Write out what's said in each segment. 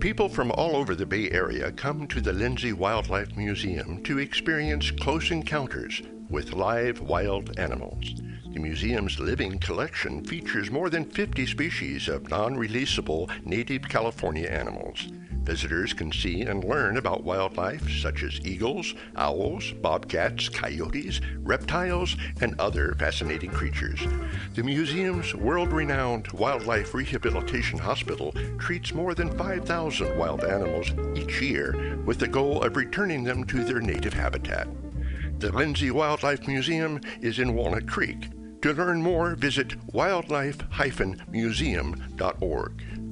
People from all over the Bay Area come to the Lindsay Wildlife Museum to experience close encounters with live wild animals. The museum's living collection features more than 50 species of non releasable native California animals. Visitors can see and learn about wildlife such as eagles, owls, bobcats, coyotes, reptiles, and other fascinating creatures. The museum's world renowned Wildlife Rehabilitation Hospital treats more than 5,000 wild animals each year with the goal of returning them to their native habitat. The Lindsay Wildlife Museum is in Walnut Creek. To learn more, visit wildlife-museum.org.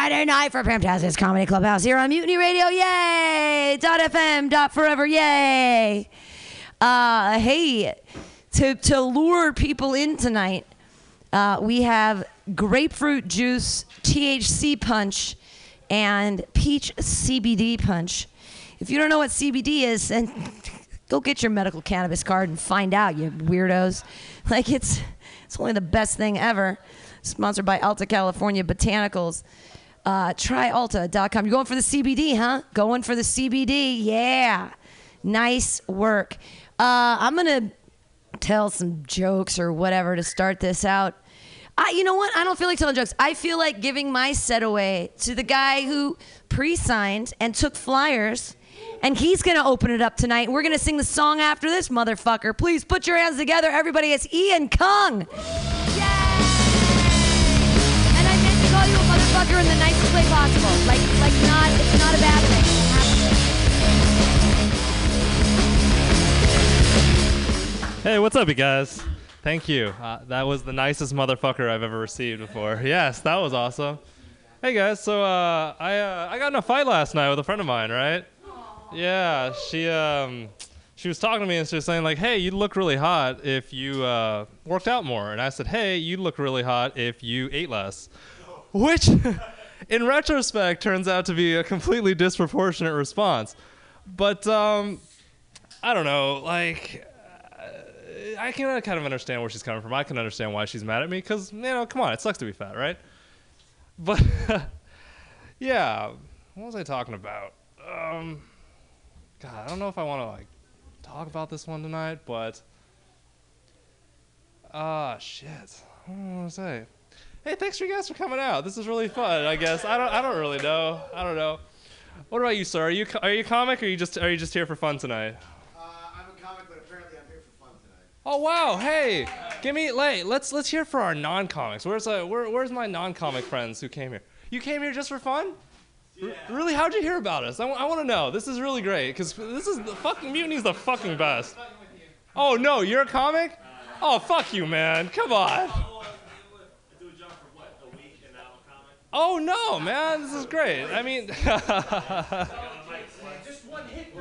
Friday night for Fantastic Comedy Clubhouse here on Mutiny Radio. Yay! Dot FM. Dot Forever. Yay! Uh, hey, to to lure people in tonight, uh, we have grapefruit juice, THC punch, and peach CBD punch. If you don't know what CBD is, then go get your medical cannabis card and find out, you weirdos. Like it's it's only the best thing ever. Sponsored by Alta California Botanicals. Uh, tryalta.com. You're going for the CBD, huh? Going for the CBD. Yeah. Nice work. Uh, I'm going to tell some jokes or whatever to start this out. I, you know what? I don't feel like telling jokes. I feel like giving my set away to the guy who pre-signed and took flyers, and he's gonna open it up tonight. We're gonna sing the song after this motherfucker. Please put your hands together, everybody. It's Ian Kung. Yay! And I meant to call you a motherfucker in the nicest possible. Like, like not. It's not a bad thing. Hey, what's up, you guys? Thank you. Uh, that was the nicest motherfucker I've ever received before. Yes, that was awesome. Hey guys, so uh, I uh, I got in a fight last night with a friend of mine, right? Yeah, she um she was talking to me and she was saying like, "Hey, you'd look really hot if you uh, worked out more." And I said, "Hey, you'd look really hot if you ate less," which, in retrospect, turns out to be a completely disproportionate response. But um, I don't know, like. I can kind of understand where she's coming from. I can understand why she's mad at me because, you know, come on, it sucks to be fat, right? But, yeah, what was I talking about? Um, God, I don't know if I want to, like, talk about this one tonight, but. Ah, shit. What do I want to say? Hey, thanks for you guys for coming out. This is really fun. I guess I don't. I don't really know. I don't know. What about you, sir? Are you are you a comic, or are you just are you just here for fun tonight? Uh, I'm a comic, but apparently I'm here for fun tonight. Oh wow! Hey, give me late. Let's let's hear for our non-comics. Where's uh, where, where's my non-comic friends who came here? You came here just for fun? R- really? How'd you hear about us? I want to know. This is really great because this is the fucking Mutiny's the fucking best. Oh no, you're a comic? Oh fuck you, man. Come on. Oh no, man, this is great. I mean, just one hit.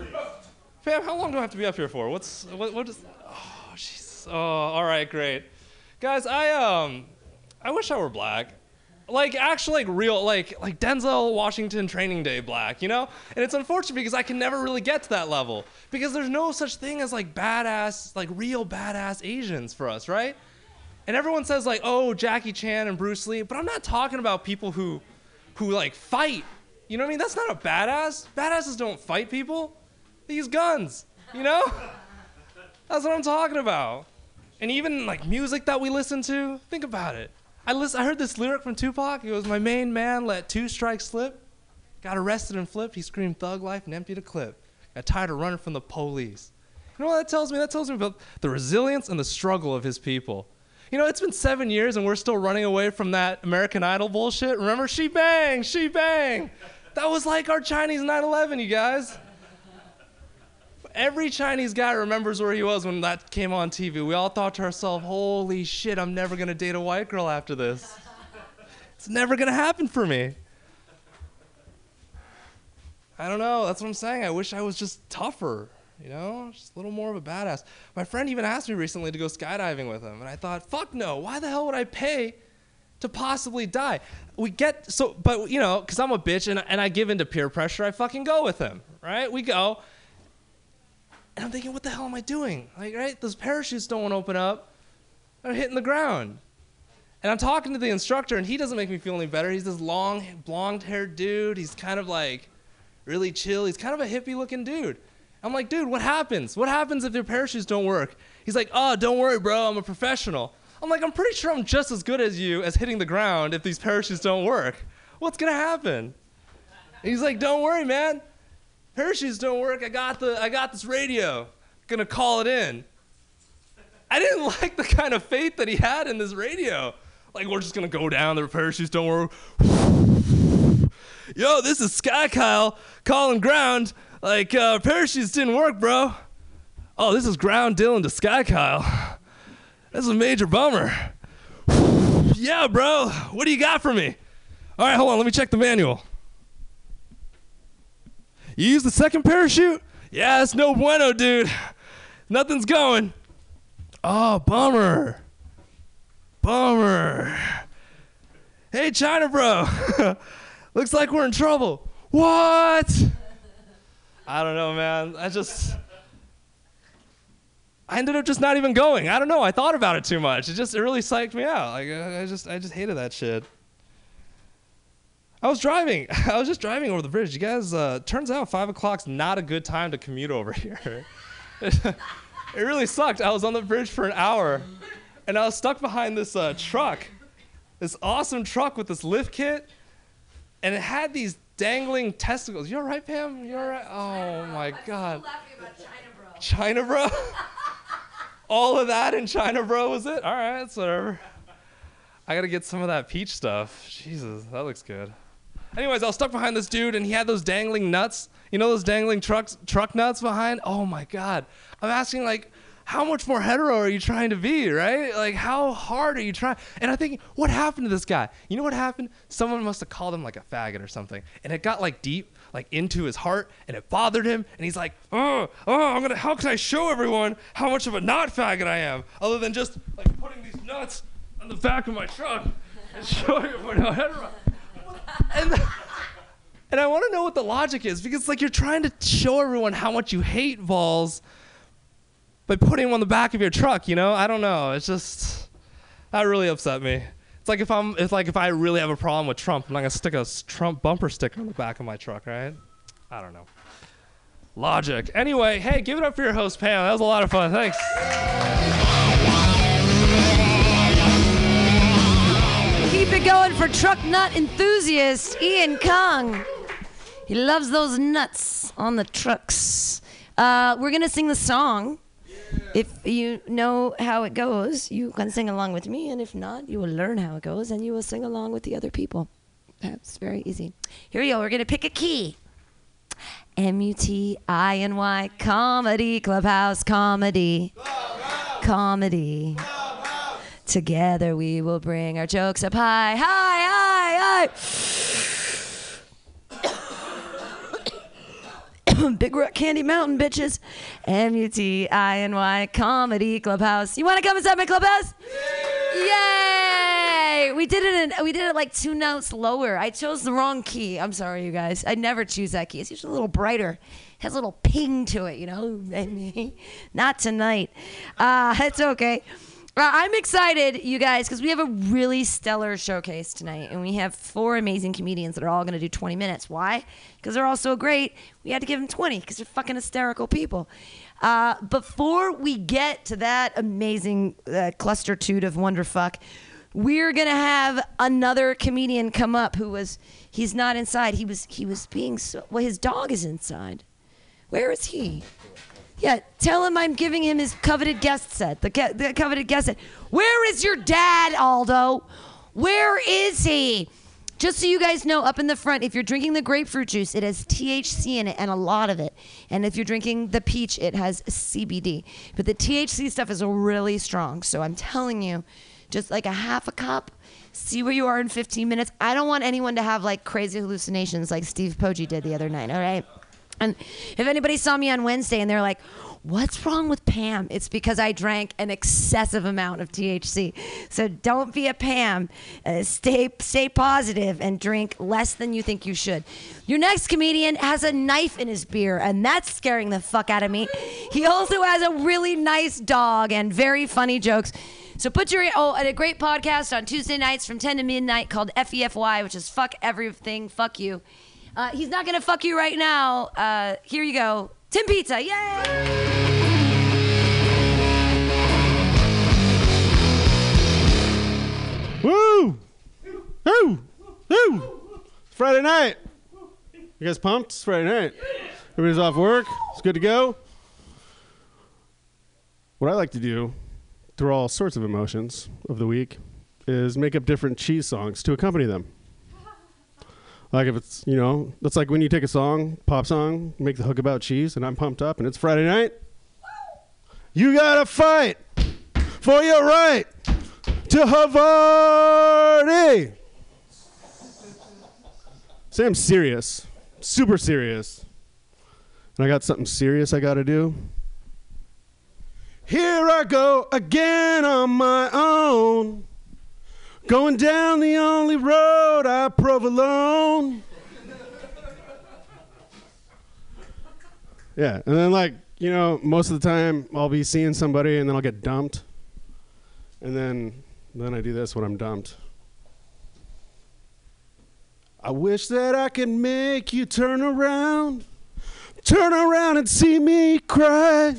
fam, how long do I have to be up here for? What's what? What is? Oh, Jesus. Oh, all right, great, guys. I um, I wish I were black. Like actually, like real, like like Denzel Washington Training Day black, you know. And it's unfortunate because I can never really get to that level because there's no such thing as like badass, like real badass Asians for us, right? And everyone says like, oh, Jackie Chan and Bruce Lee, but I'm not talking about people who, who like fight. You know what I mean? That's not a badass. Badasses don't fight people. They use guns. You know? That's what I'm talking about. And even like music that we listen to, think about it. I listen, I heard this lyric from Tupac. It was my main man let two strikes slip, got arrested and flipped. He screamed thug life and emptied a clip. Got tired of running from the police. You know what that tells me? That tells me about the resilience and the struggle of his people. You know, it's been seven years and we're still running away from that American Idol bullshit. Remember, she bang, she bang. That was like our Chinese 9 11, you guys. Every Chinese guy remembers where he was when that came on TV. We all thought to ourselves, holy shit, I'm never gonna date a white girl after this. It's never gonna happen for me. I don't know, that's what I'm saying. I wish I was just tougher you know, just a little more of a badass. My friend even asked me recently to go skydiving with him, and I thought, fuck no, why the hell would I pay to possibly die? We get so, but you know, because I'm a bitch and, and I give into peer pressure, I fucking go with him, right? We go, and I'm thinking, what the hell am I doing? Like, right? Those parachutes don't want to open up, they're hitting the ground. And I'm talking to the instructor, and he doesn't make me feel any better. He's this long, blonde haired dude. He's kind of like really chill. He's kind of a hippie looking dude. I'm like, dude, what happens? What happens if your parachutes don't work? He's like, oh, don't worry, bro. I'm a professional. I'm like, I'm pretty sure I'm just as good as you as hitting the ground if these parachutes don't work. What's gonna happen? And he's like, don't worry, man. Parachutes don't work. I got the, I got this radio. Gonna call it in. I didn't like the kind of faith that he had in this radio. Like, we're just gonna go down. The parachutes don't work. Yo, this is Sky Kyle calling ground. Like, uh, parachutes didn't work, bro. Oh, this is ground Dylan to Sky Kyle. This is a major bummer. yeah, bro. What do you got for me? All right, hold on. Let me check the manual. You use the second parachute? Yeah, it's no bueno, dude. Nothing's going. Oh, bummer. Bummer. Hey, China bro. Looks like we're in trouble. What? I don't know, man. I just. I ended up just not even going. I don't know. I thought about it too much. It just it really psyched me out. Like I just I just hated that shit. I was driving. I was just driving over the bridge. You guys, uh, turns out five o'clock's not a good time to commute over here. it really sucked. I was on the bridge for an hour, and I was stuck behind this uh, truck, this awesome truck with this lift kit, and it had these dangling testicles. You all right, Pam? You all right? Oh my God. China Bro. All of that in China Bro was it? All right, it's whatever. I gotta get some of that peach stuff. Jesus, that looks good. Anyways, I was stuck behind this dude, and he had those dangling nuts. You know those dangling trucks, truck nuts behind? Oh my God. I'm asking like, how much more hetero are you trying to be, right? Like, how hard are you trying? And I think, what happened to this guy? You know what happened? Someone must have called him like a faggot or something, and it got like deep, like into his heart, and it bothered him. And he's like, oh, oh, I'm gonna. How can I show everyone how much of a not faggot I am, other than just like putting these nuts on the back of my truck and showing everyone how hetero? And. And I want to know what the logic is because, like, you're trying to show everyone how much you hate Vols, by putting them on the back of your truck, you know? I don't know. It's just that really upset me. It's like if I'm it's like if I really have a problem with Trump, I'm not gonna stick a Trump bumper sticker on the back of my truck, right? I don't know. Logic. Anyway, hey, give it up for your host Pam. That was a lot of fun. Thanks. Keep it going for truck nut enthusiast Ian Kung. He loves those nuts on the trucks. Uh, we're gonna sing the song if you know how it goes, you can sing along with me, and if not, you will learn how it goes and you will sing along with the other people. That's very easy. Here we go. We're gonna pick a key. M U T I N Y comedy clubhouse comedy comedy. Together we will bring our jokes up high, high, high, high. Big Rock Candy Mountain, bitches. M U T I N Y comedy clubhouse. You want to come inside my clubhouse? Yay! We did it. In, we did it like two notes lower. I chose the wrong key. I'm sorry, you guys. I never choose that key. It's usually a little brighter. It Has a little ping to it, you know. Not tonight. Uh, it's okay. Uh, I'm excited, you guys, because we have a really stellar showcase tonight, and we have four amazing comedians that are all going to do 20 minutes. Why? Because they're all so great. We had to give them 20 because they're fucking hysterical people. Uh, before we get to that amazing uh, clustertude of wonderfuck, we're gonna have another comedian come up who was he's not inside. He was he was being so well. His dog is inside. Where is he? Yeah, tell him I'm giving him his coveted guest set. The, the coveted guest set. Where is your dad, Aldo? Where is he? Just so you guys know, up in the front, if you're drinking the grapefruit juice, it has THC in it and a lot of it. And if you're drinking the peach, it has CBD. But the THC stuff is really strong. So I'm telling you, just like a half a cup, see where you are in 15 minutes. I don't want anyone to have like crazy hallucinations like Steve Poggi did the other night, all right? And if anybody saw me on Wednesday and they're like, What's wrong with Pam? It's because I drank an excessive amount of THC. So don't be a Pam. Uh, stay stay positive and drink less than you think you should. Your next comedian has a knife in his beer, and that's scaring the fuck out of me. He also has a really nice dog and very funny jokes. So put your oh, and a great podcast on Tuesday nights from 10 to midnight called FEFY, which is fuck everything, fuck you. Uh, he's not gonna fuck you right now. Uh, here you go, Tim Pizza. Yay! Woo! Woo! Woo! It's Friday night. You guys pumped? It's Friday night. Everybody's off work. It's good to go. What I like to do through all sorts of emotions of the week is make up different cheese songs to accompany them. Like if it's, you know, it's like when you take a song, pop song, make the hook about cheese, and I'm pumped up and it's Friday night. You gotta fight for your right to Havarti. Say I'm serious, super serious. And I got something serious I gotta do. Here I go again on my own. Going down the only road I provolone. yeah, and then like, you know, most of the time I'll be seeing somebody and then I'll get dumped. And then then I do this when I'm dumped. I wish that I could make you turn around. Turn around and see me cry.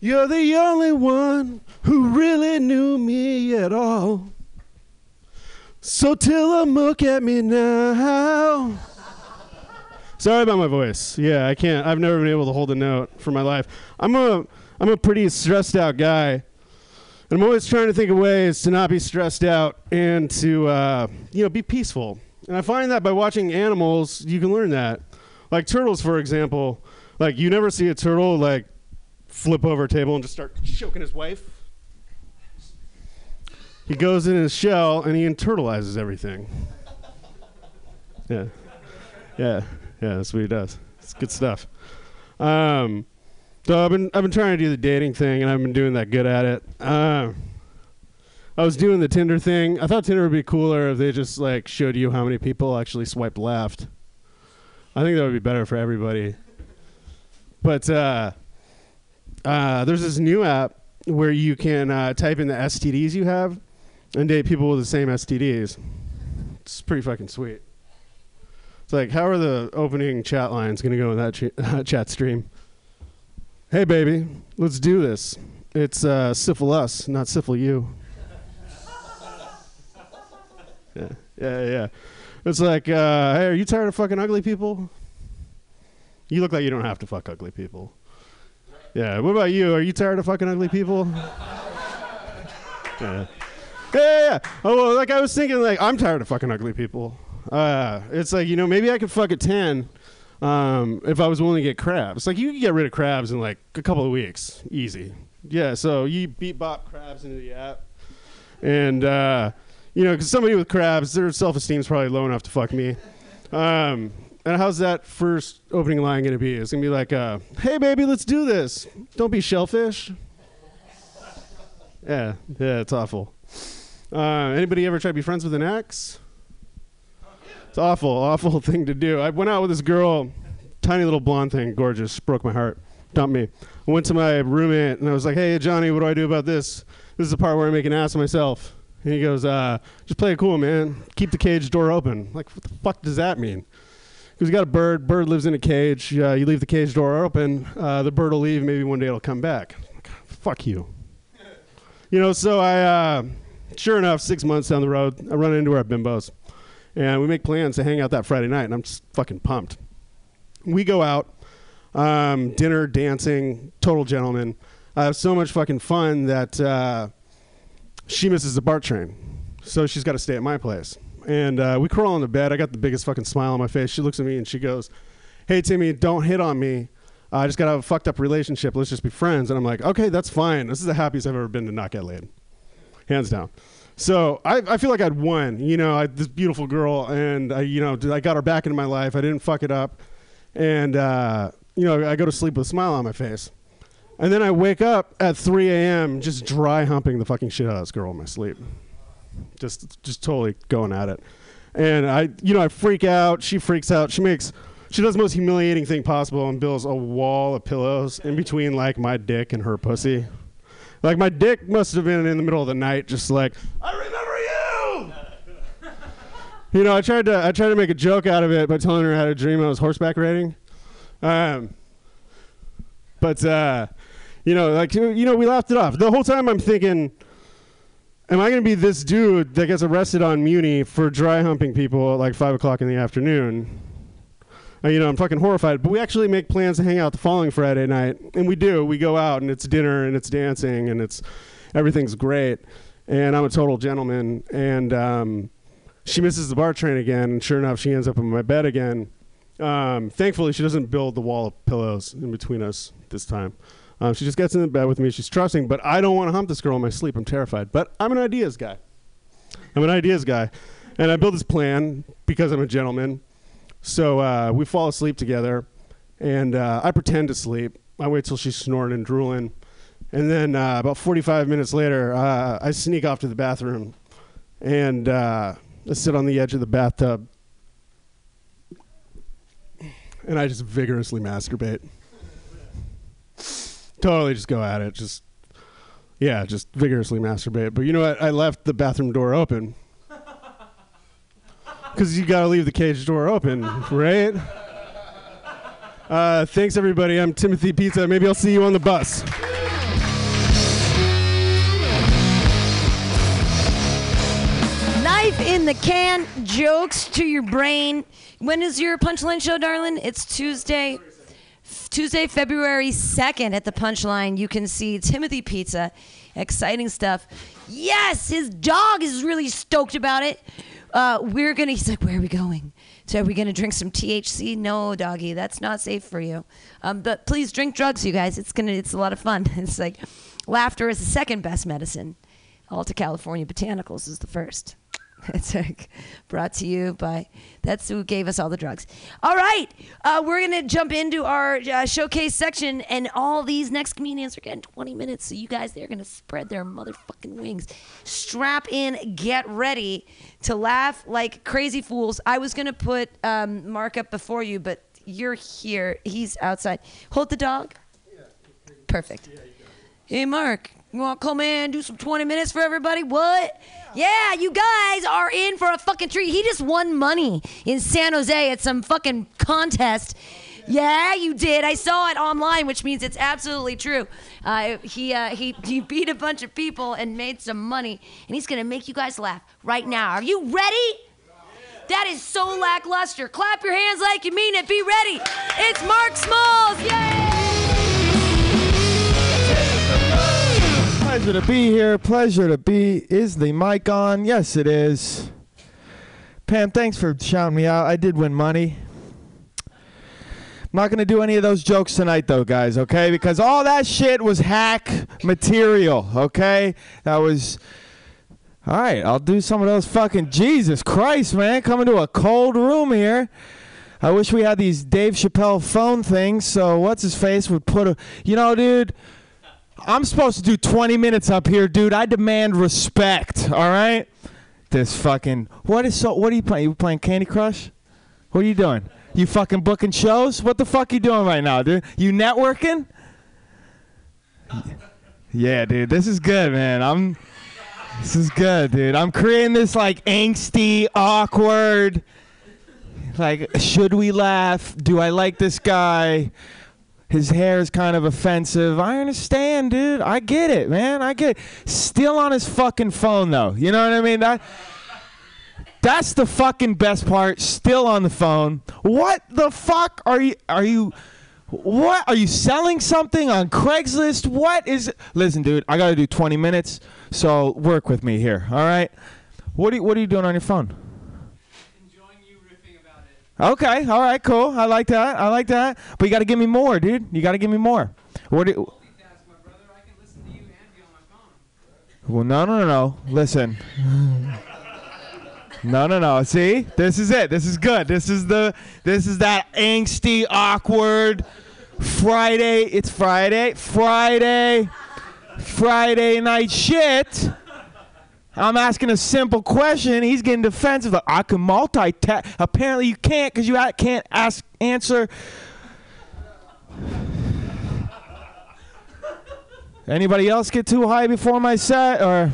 You're the only one who really knew me at all. So till them look at me now. Sorry about my voice. Yeah, I can't. I've never been able to hold a note for my life. I'm a I'm a pretty stressed out guy, and I'm always trying to think of ways to not be stressed out and to uh, you know be peaceful. And I find that by watching animals, you can learn that. Like turtles, for example. Like you never see a turtle like flip over a table and just start choking his wife. He goes in his shell and he internalizes everything. Yeah. Yeah. Yeah, that's what he does. It's good stuff. Um, so I've been I've been trying to do the dating thing and I've been doing that good at it. Uh, I was doing the Tinder thing. I thought Tinder would be cooler if they just like showed you how many people actually swipe left. I think that would be better for everybody. But uh, uh, there's this new app where you can uh, type in the STDs you have and date people with the same STDs. It's pretty fucking sweet. It's like, how are the opening chat lines going to go in that ch- chat stream? Hey, baby, let's do this. It's uh, not syphil you. yeah, yeah, yeah. It's like, uh, hey, are you tired of fucking ugly people? You look like you don't have to fuck ugly people. Yeah. What about you? Are you tired of fucking ugly people? yeah. Yeah, yeah. Oh, well, like I was thinking, like I'm tired of fucking ugly people. Uh, it's like you know maybe I could fuck a ten um, if I was willing to get crabs. Like you can get rid of crabs in like a couple of weeks, easy. Yeah, so you beat bop crabs into the app, and uh, you know because somebody with crabs, their self esteem's probably low enough to fuck me. Um, and how's that first opening line gonna be? It's gonna be like, uh, "Hey baby, let's do this. Don't be shellfish." Yeah, yeah, it's awful. Uh, anybody ever try to be friends with an ex? It's awful, awful thing to do. I went out with this girl, tiny little blonde thing, gorgeous, broke my heart, dumped me. I went to my roommate and I was like, "Hey Johnny, what do I do about this? This is the part where I make an ass of myself." And he goes, uh, "Just play it cool, man. Keep the cage door open." Like, what the fuck does that mean? Because you got a bird. Bird lives in a cage. Uh, you leave the cage door open. Uh, the bird will leave. Maybe one day it'll come back. Like, fuck you. You know. So I, uh, sure enough, six months down the road, I run into our bimbos, and we make plans to hang out that Friday night, and I'm just fucking pumped. We go out, um, dinner, dancing, total gentleman. I have so much fucking fun that uh, she misses the BART train, so she's got to stay at my place. And uh, we crawl into bed. I got the biggest fucking smile on my face. She looks at me and she goes, "Hey Timmy, don't hit on me. I just got to have a fucked up relationship. Let's just be friends." And I'm like, "Okay, that's fine. This is the happiest I've ever been to not get laid, hands down." So I, I feel like I'd won. You know, I, this beautiful girl, and I, you know, I got her back into my life. I didn't fuck it up, and uh, you know, I go to sleep with a smile on my face. And then I wake up at 3 a.m. just dry humping the fucking shit out of this girl in my sleep. Just, just totally going at it. And I, you know, I freak out. She freaks out. She makes, she does the most humiliating thing possible and builds a wall of pillows in between like my dick and her pussy. Like my dick must have been in the middle of the night, just like I remember you. you know, I tried to, I tried to make a joke out of it by telling her I had a dream I was horseback riding. Um, but uh, you know, like you know, we laughed it off. The whole time I'm thinking, am I going to be this dude that gets arrested on Muni for dry humping people at like five o'clock in the afternoon? Uh, you know, I'm fucking horrified. But we actually make plans to hang out the following Friday night, and we do. We go out, and it's dinner, and it's dancing, and it's everything's great. And I'm a total gentleman, and um, she misses the BART train again, and sure enough, she ends up in my bed again. Um, thankfully, she doesn't build the wall of pillows in between us this time. Um, she just gets in the bed with me. She's trusting, but I don't want to hump this girl in my sleep. I'm terrified. But I'm an ideas guy. I'm an ideas guy. And I build this plan because I'm a gentleman. So uh, we fall asleep together, and uh, I pretend to sleep. I wait till she's snoring and drooling. And then uh, about 45 minutes later, uh, I sneak off to the bathroom and uh, I sit on the edge of the bathtub and I just vigorously masturbate. totally just go at it. Just, yeah, just vigorously masturbate. But you know what? I left the bathroom door open. Because you got to leave the cage door open, right? Uh, thanks, everybody. I'm Timothy Pizza. Maybe I'll see you on the bus. Knife in the can, jokes to your brain. When is your punchline show, darling? It's Tuesday. Tuesday, February 2nd at the Punchline. You can see Timothy Pizza. Exciting stuff. Yes, his dog is really stoked about it. Uh, we're to, he's like, where are we going? So are we to drink some THC? No, doggy, that's not safe for you. Um, but please drink drugs, you guys. It's to, it's a lot of fun. It's like laughter is the second best medicine. Alta California Botanicals is the first. It's like brought to you by that's who gave us all the drugs. All right, uh, we're gonna jump into our uh, showcase section, and all these next comedians are getting 20 minutes. So you guys, they're gonna spread their motherfucking wings. Strap in, get ready to laugh like crazy fools. I was gonna put um, Mark up before you, but you're here. He's outside. Hold the dog. Perfect. Hey, Mark, you want to come in do some 20 minutes for everybody? What? Yeah. you guys are in for a fucking treat. He just won money in San Jose at some fucking contest. Yeah, you did. I saw it online, which means it's absolutely true. Uh, he, uh, he he beat a bunch of people and made some money, and he's gonna make you guys laugh right now. Are you ready? That is so lackluster. Clap your hands like you mean it. Be ready. It's Mark Smalls. Yay! Pleasure to be here. Pleasure to be. Is the mic on? Yes, it is. Pam, thanks for shouting me out. I did win money. I'm not gonna do any of those jokes tonight, though, guys. Okay, because all that shit was hack material. Okay, that was. All right, I'll do some of those fucking Jesus Christ, man. Coming to a cold room here. I wish we had these Dave Chappelle phone things, so what's his face would put a. You know, dude. I'm supposed to do 20 minutes up here, dude. I demand respect. All right. This fucking. What is so? What are you playing? You playing Candy Crush? What are you doing? You fucking booking shows? What the fuck you doing right now, dude? You networking? Yeah, dude. This is good, man. I'm. This is good, dude. I'm creating this like angsty, awkward. Like, should we laugh? Do I like this guy? His hair is kind of offensive. I understand, dude. I get it, man. I get it. Still on his fucking phone, though. You know what I mean? That. That's the fucking best part. Still on the phone. What the fuck are you? Are you? What are you selling something on Craigslist? What is? Listen, dude. I gotta do 20 minutes, so work with me here. All right. What are you, What are you doing on your phone? Okay, all right, cool. I like that. I like that. But you got to give me more, dude. You got to give me more. What? Do you, well, no, no, no, no. Listen. No, no, no. See, this is it. This is good. This is the. This is that angsty, awkward. Friday. It's Friday. Friday. Friday night shit. I'm asking a simple question. He's getting defensive. I can multitask. Apparently, you can't because you can't ask answer. Anybody else get too high before my set or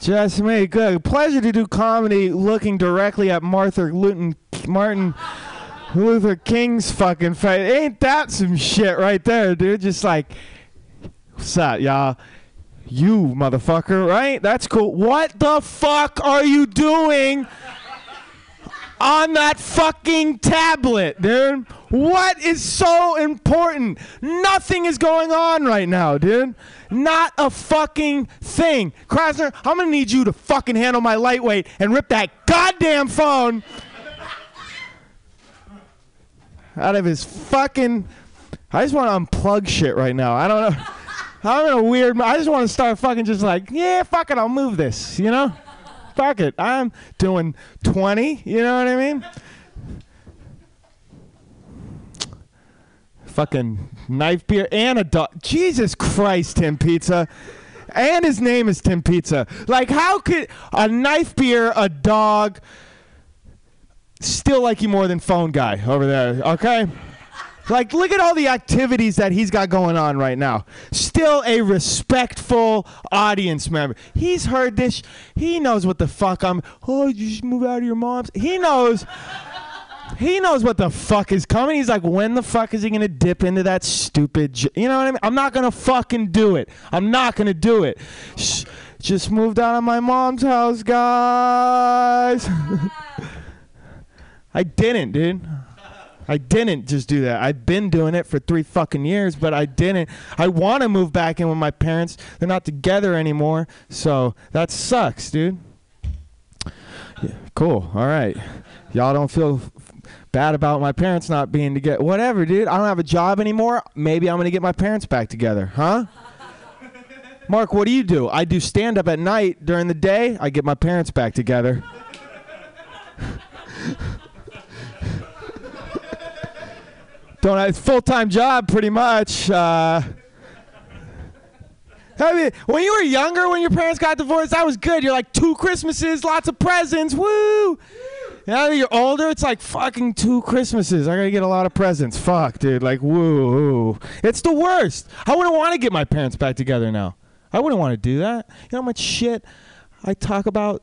just me? Good. Pleasure to do comedy looking directly at Martha Luton, Martin Luther King's fucking face. Ain't that some shit right there, dude? Just like, what's up, y'all? You motherfucker, right? That's cool. What the fuck are you doing on that fucking tablet, dude? What is so important? Nothing is going on right now, dude. Not a fucking thing. Krasner, I'm gonna need you to fucking handle my lightweight and rip that goddamn phone out of his fucking. I just want to unplug shit right now. I don't know. I'm in a weird. I just want to start fucking just like, yeah, fuck it, I'll move this. You know, fuck it. I'm doing 20. You know what I mean? Fucking knife beer and a dog. Jesus Christ, Tim Pizza. And his name is Tim Pizza. Like, how could a knife beer, a dog, still like you more than phone guy over there? Okay. Like, look at all the activities that he's got going on right now. Still a respectful audience member. He's heard this. He knows what the fuck I'm. Oh, you just move out of your mom's. He knows. He knows what the fuck is coming. He's like, when the fuck is he gonna dip into that stupid? J-? You know what I mean? I'm not gonna fucking do it. I'm not gonna do it. Shh, just moved out of my mom's house, guys. I didn't, dude. I didn't just do that. I've been doing it for three fucking years, but I didn't. I want to move back in with my parents. They're not together anymore, so that sucks, dude. Yeah, cool. All right. Y'all don't feel bad about my parents not being together. Whatever, dude. I don't have a job anymore. Maybe I'm going to get my parents back together, huh? Mark, what do you do? I do stand up at night. During the day, I get my parents back together. don't have full time job pretty much. Uh, I mean, when you were younger, when your parents got divorced, that was good. You're like two Christmases, lots of presents, woo. Now that you're older, it's like fucking two Christmases. I gotta get a lot of presents. Fuck, dude. Like, woo. It's the worst. I wouldn't want to get my parents back together now. I wouldn't want to do that. You know how much shit I talk about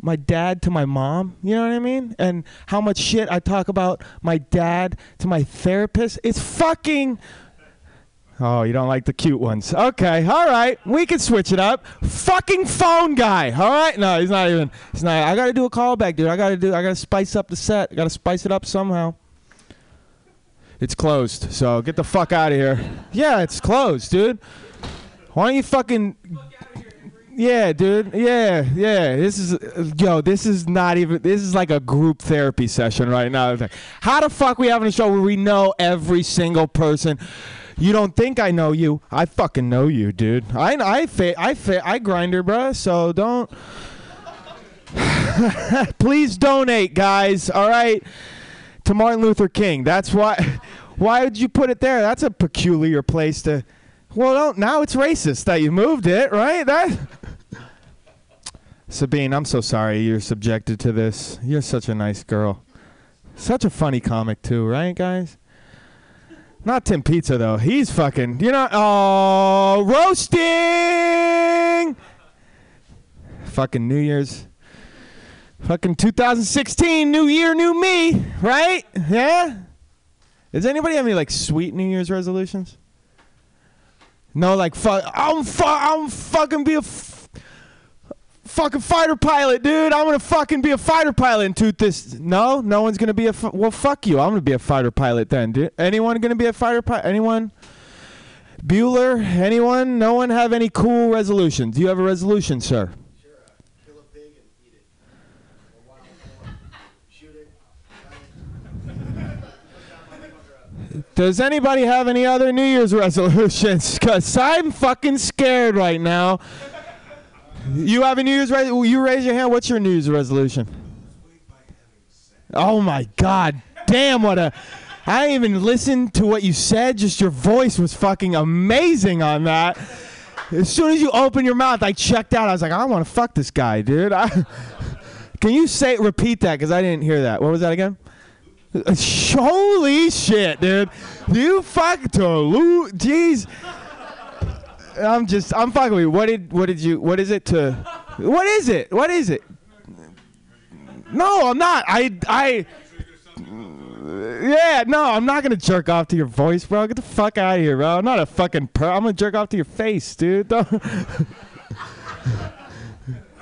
my dad to my mom, you know what I mean? And how much shit I talk about my dad to my therapist. It's fucking. Oh, you don't like the cute ones. Okay, all right. We can switch it up. Fucking phone guy. All right? No, he's not even. He's not. I got to do a callback, dude. I got to do. I got to spice up the set. I got to spice it up somehow. It's closed. So get the fuck out of here. Yeah, it's closed, dude. Why don't you fucking Yeah, dude. Yeah, yeah. This is yo. This is not even. This is like a group therapy session right now. How the fuck we having a show where we know every single person? You don't think I know you? I fucking know you, dude. I I fa- I fa- I Grindr, bruh. So don't. Please donate, guys. All right, to Martin Luther King. That's why. Why would you put it there? That's a peculiar place to. Well, now it's racist that you moved it, right? That. Sabine, I'm so sorry you're subjected to this. You're such a nice girl. Such a funny comic too, right, guys? Not Tim Pizza though. He's fucking. You know. Oh, roasting. Fucking New Year's. Fucking 2016, new year, new me, right? Yeah. Does anybody have any like sweet New Year's resolutions? No, like fuck. I'm fu- I'm fucking be a f- fucking fighter pilot, dude. I'm gonna fucking be a fighter pilot and toot this. No, no one's gonna be a. F- well, fuck you. I'm gonna be a fighter pilot then, dude. Anyone gonna be a fighter pilot? Anyone? Bueller? Anyone? No one have any cool resolutions? Do you have a resolution, sir? Does anybody have any other New Year's resolutions? Cause I'm fucking scared right now. You have a New Year's res- You raise your hand. What's your New Year's resolution? Oh my God! Damn! What a! I even listened to what you said. Just your voice was fucking amazing on that. As soon as you opened your mouth, I checked out. I was like, I want to fuck this guy, dude. I, can you say repeat that? Cause I didn't hear that. What was that again? Holy shit, dude! You fuck to lose. Jeez. I'm just. I'm fucking with you. What did? What did you? What is it to? What is it? What is it? No, I'm not. I. I. Yeah, no, I'm not gonna jerk off to your voice, bro. Get the fuck out of here, bro. I'm not a fucking. Per- I'm gonna jerk off to your face, dude.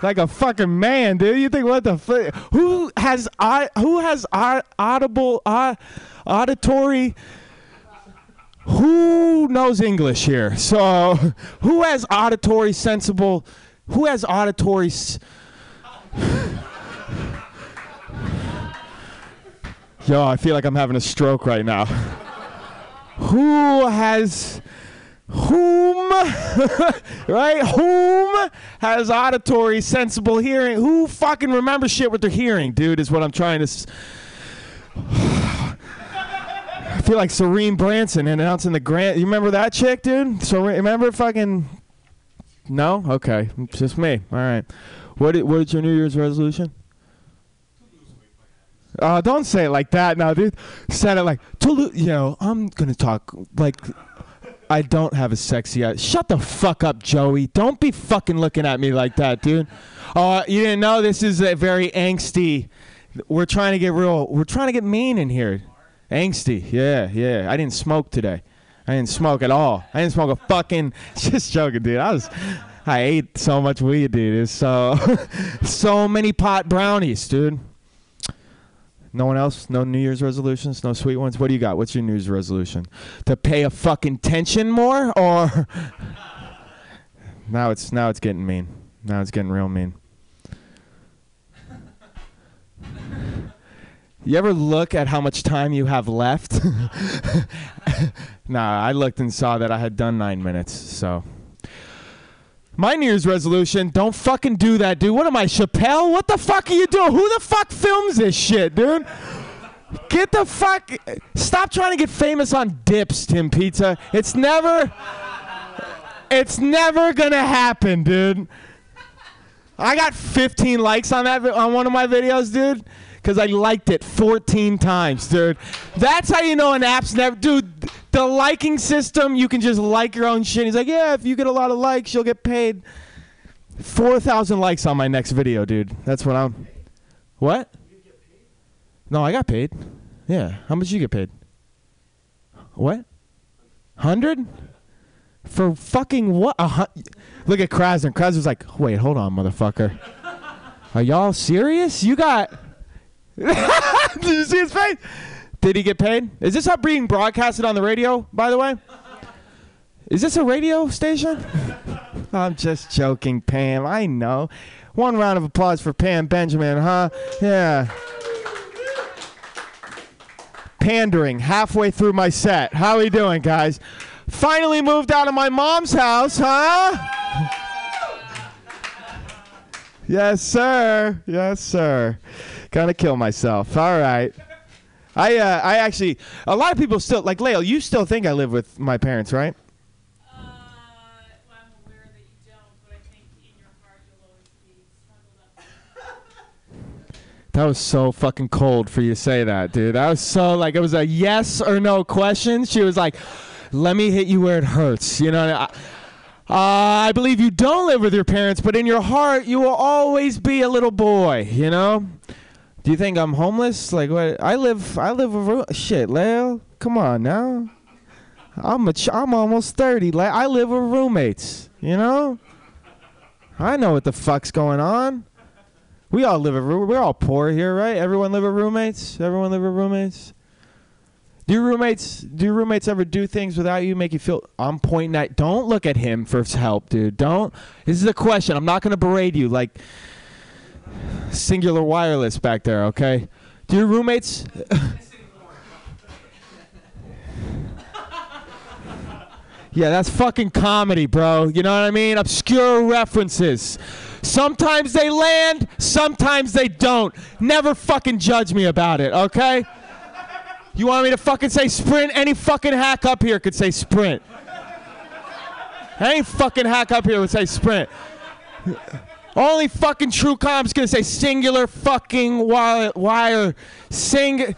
Like a fucking man, dude. You think what the fuck? Who has I? Who has au- audible au- auditory? Who knows English here? So, who has auditory sensible? Who has auditory? S- Yo, I feel like I'm having a stroke right now. Who has whom right? Whom has auditory sensible hearing? Who fucking remembers shit with their hearing dude is what i'm trying to s- i feel like serene branson announcing the grant you remember that chick dude? So remember fucking no? Okay it's just me all right what i- what is your new year's resolution? Uh, don't say it like that now, dude. Said it like, to lo- you know, I'm gonna talk like I don't have a sexy eye. Shut the fuck up, Joey. Don't be fucking looking at me like that, dude. Oh, you didn't know this is a very angsty. We're trying to get real. We're trying to get mean in here. Angsty. Yeah, yeah. I didn't smoke today. I didn't smoke at all. I didn't smoke a fucking. Just joking, dude. I was. I ate so much weed, dude. So, so many pot brownies, dude. No one else? No New Year's resolutions? No sweet ones? What do you got? What's your New Year's resolution? To pay a fucking tension more or Now it's now it's getting mean. Now it's getting real mean. You ever look at how much time you have left? nah, I looked and saw that I had done 9 minutes, so my New Year's resolution, don't fucking do that, dude. What am I, Chappelle? What the fuck are you doing? Who the fuck films this shit, dude? Get the fuck. Stop trying to get famous on dips, Tim Pizza. It's never. It's never gonna happen, dude. I got 15 likes on that on one of my videos, dude, because I liked it 14 times, dude. That's how you know an app's never, dude. The liking system, you can just like your own shit. He's like, yeah, if you get a lot of likes, you'll get paid. 4,000 likes on my next video, dude. That's what I'm. What? No, I got paid. Yeah. How much you get paid? What? Hundred? For fucking what? A hun- Look at Krasner. Krasner's like, wait, hold on, motherfucker. Are y'all serious? You got. Did you see his face? Did he get paid? Is this how being broadcasted on the radio, by the way? Is this a radio station? I'm just joking, Pam. I know. One round of applause for Pam Benjamin, huh? Yeah. Pandering halfway through my set. How are we doing, guys? Finally moved out of my mom's house, huh? Yes, sir. Yes, sir. Gonna kill myself. All right. I uh, I actually a lot of people still like Leo. You still think I live with my parents, right? That was so fucking cold for you to say that, dude. That was so like it was a yes or no question. She was like, "Let me hit you where it hurts." You know. I, uh, I believe you don't live with your parents, but in your heart, you will always be a little boy. You know. Do you think I'm homeless? Like what? I live. I live with shit, Leo. Come on now. I'm a. Ch- I'm almost thirty. Like I live with roommates. You know. I know what the fuck's going on. We all live with. We're all poor here, right? Everyone live with roommates. Everyone live with roommates. Do your roommates? Do your roommates ever do things without you? Make you feel? I'm pointing at. Don't look at him for help, dude. Don't. This is a question. I'm not gonna berate you. Like Cingular wireless back there, okay? Do your roommates Yeah, that's fucking comedy, bro. You know what I mean? Obscure references. Sometimes they land, sometimes they don't. Never fucking judge me about it, okay? You want me to fucking say sprint? Any fucking hack up here could say sprint. Any fucking hack up here would say sprint. Only fucking true com's gonna say Cingular fucking wire, wire sing.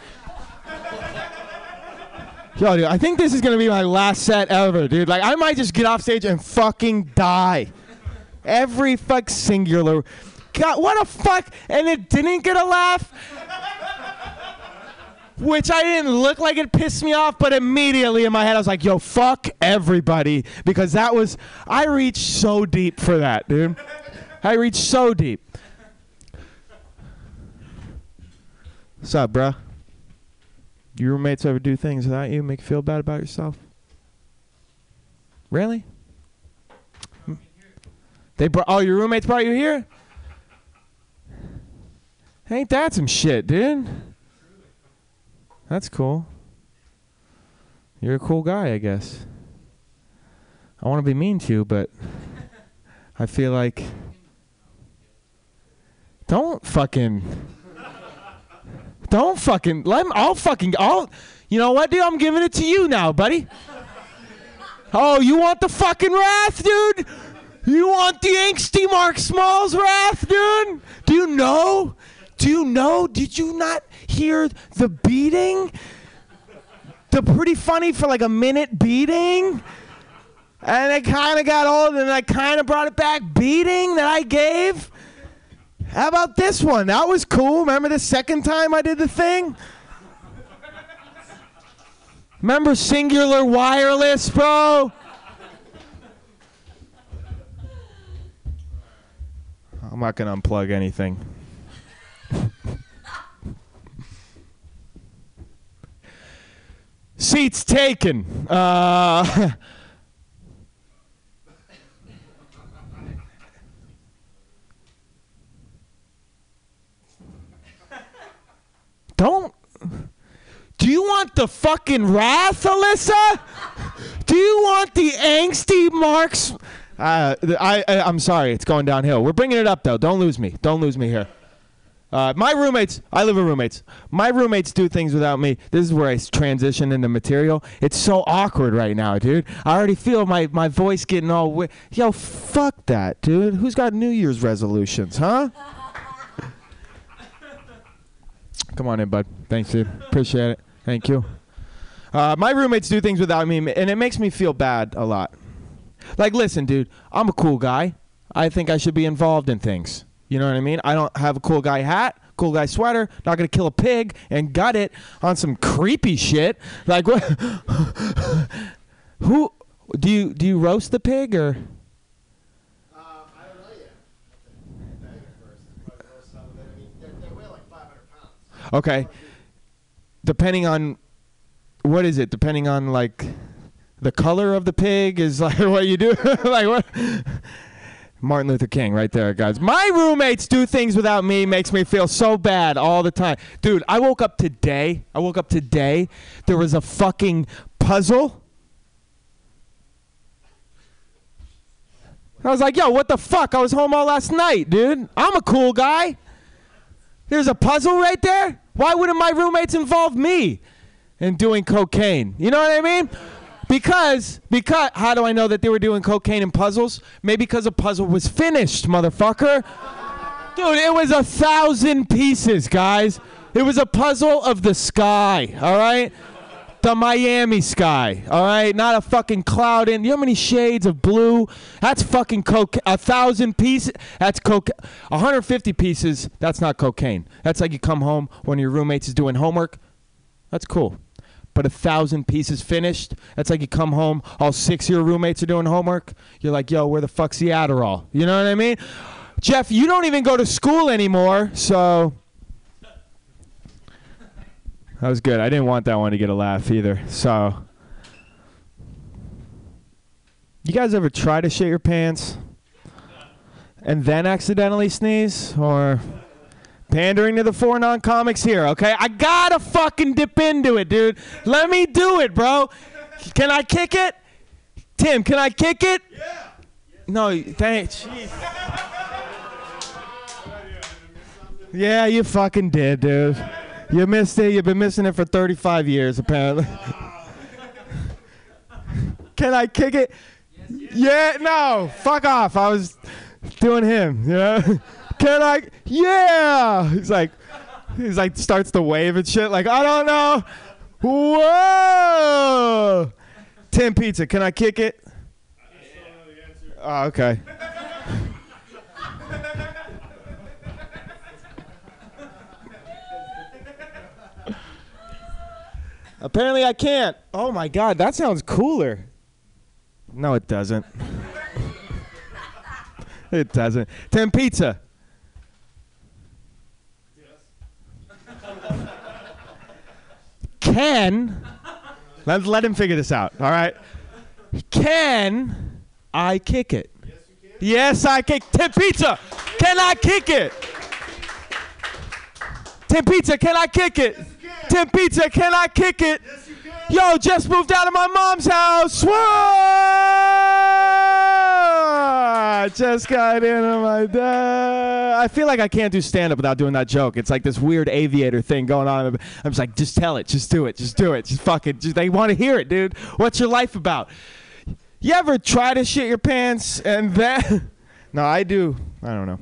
Yo, dude, I think this is gonna be my last set ever, dude. Like, I might just get off stage and fucking die. Every fuck Cingular. God, what a fuck! And it didn't get a laugh. Which I didn't look like it pissed me off, but immediately in my head I was like, yo, fuck everybody. Because that was, I reached so deep for that, dude. I reached so deep. What's up, bruh? Your roommates ever do things without you make you feel bad about yourself? Really? They brought. Oh, your roommates brought you here. Ain't that some shit, dude? That's cool. You're a cool guy, I guess. I want to be mean to you, but I feel like don't fucking don't fucking let me I'll fucking I'll you know what dude? I'm giving it to you now buddy. Oh you want the fucking wrath dude? You want the angsty Mark Smalls wrath dude? Do you know? Do you know? Did you not hear the beating? The pretty funny for like a minute beating? And it kind of got old and I kind of brought it back. Beating that I gave how about this one? That was cool. Remember the second time I did the thing? Remember Cingular wireless, bro? I'm not going to unplug anything. Seats taken. Uh, Don't. Do you want the fucking wrath, Alyssa? Do you want the angsty marks? Uh, I, I I'm sorry, it's going downhill. We're bringing it up though. Don't lose me. Don't lose me here. Uh, my roommates, I live with roommates. My roommates do things without me. This is where I transition into material. It's so awkward right now, dude. I already feel my, my voice getting all wi- Yo, fuck that, dude. Who's got New Year's resolutions, huh? Come on in, bud. Thanks, dude. Appreciate it. Thank you. Uh, my roommates do things without me, and it makes me feel bad a lot. Like, listen, dude, I'm a cool guy. I think I should be involved in things. You know what I mean? I don't have a cool guy hat, cool guy sweater, not gonna kill a pig and gut it on some creepy shit. Like, what? Who do you do you roast the pig or? Okay. Depending on what is it? Depending on like the color of the pig is like what you do. like what? Martin Luther King, right there, guys. My roommates do things without me, makes me feel so bad all the time. Dude, I woke up today. I woke up today. There was a fucking puzzle. I was like, yo, what the fuck? I was home all last night, dude. I'm a cool guy. There's a puzzle right there. Why wouldn't my roommates involve me in doing cocaine? You know what I mean? Because, because, how do I know that they were doing cocaine and puzzles? Maybe because a puzzle was finished, motherfucker. Dude, it was a thousand pieces, guys. It was a puzzle of the sky, all right? The Miami sky, all right? Not a fucking cloud in. You know how many shades of blue? That's fucking coke. A thousand pieces. That's coke. 150 pieces. That's not cocaine. That's like you come home when your roommates is doing homework. That's cool. But a thousand pieces finished. That's like you come home, all six of your roommates are doing homework. You're like, yo, where the fuck's the Adderall? You know what I mean? Jeff, you don't even go to school anymore, so. That was good. I didn't want that one to get a laugh either. So. You guys ever try to shit your pants and then accidentally sneeze? Or pandering to the four non comics here, okay? I gotta fucking dip into it, dude. Let me do it, bro. Can I kick it? Tim, can I kick it? Yeah. No, thanks. Yeah, you fucking did, dude. You missed it. You've been missing it for 35 years, apparently. Can I kick it? Yeah, no. Fuck off. I was doing him. Yeah. Can I? Yeah. He's like, he's like, starts to wave and shit. Like, I don't know. Whoa. Tim Pizza, can I kick it? I Oh, okay. Apparently I can't. Oh my god, that sounds cooler. No, it doesn't. it doesn't. Tim Pizza. Can let, let him figure this out. All right. Can I kick it? Yes, I kick. Tim Pizza. Can I kick it? Tim Pizza. Can I kick it? Tim Pizza. Can I kick it? Yo, just moved out of my mom's house. Whoa! Just got into my dad. I feel like I can't do stand up without doing that joke. It's like this weird aviator thing going on. I'm just like, just tell it, just do it, just do it, just fucking. Just, they want to hear it, dude. What's your life about? You ever try to shit your pants and then? no, I do. I don't know.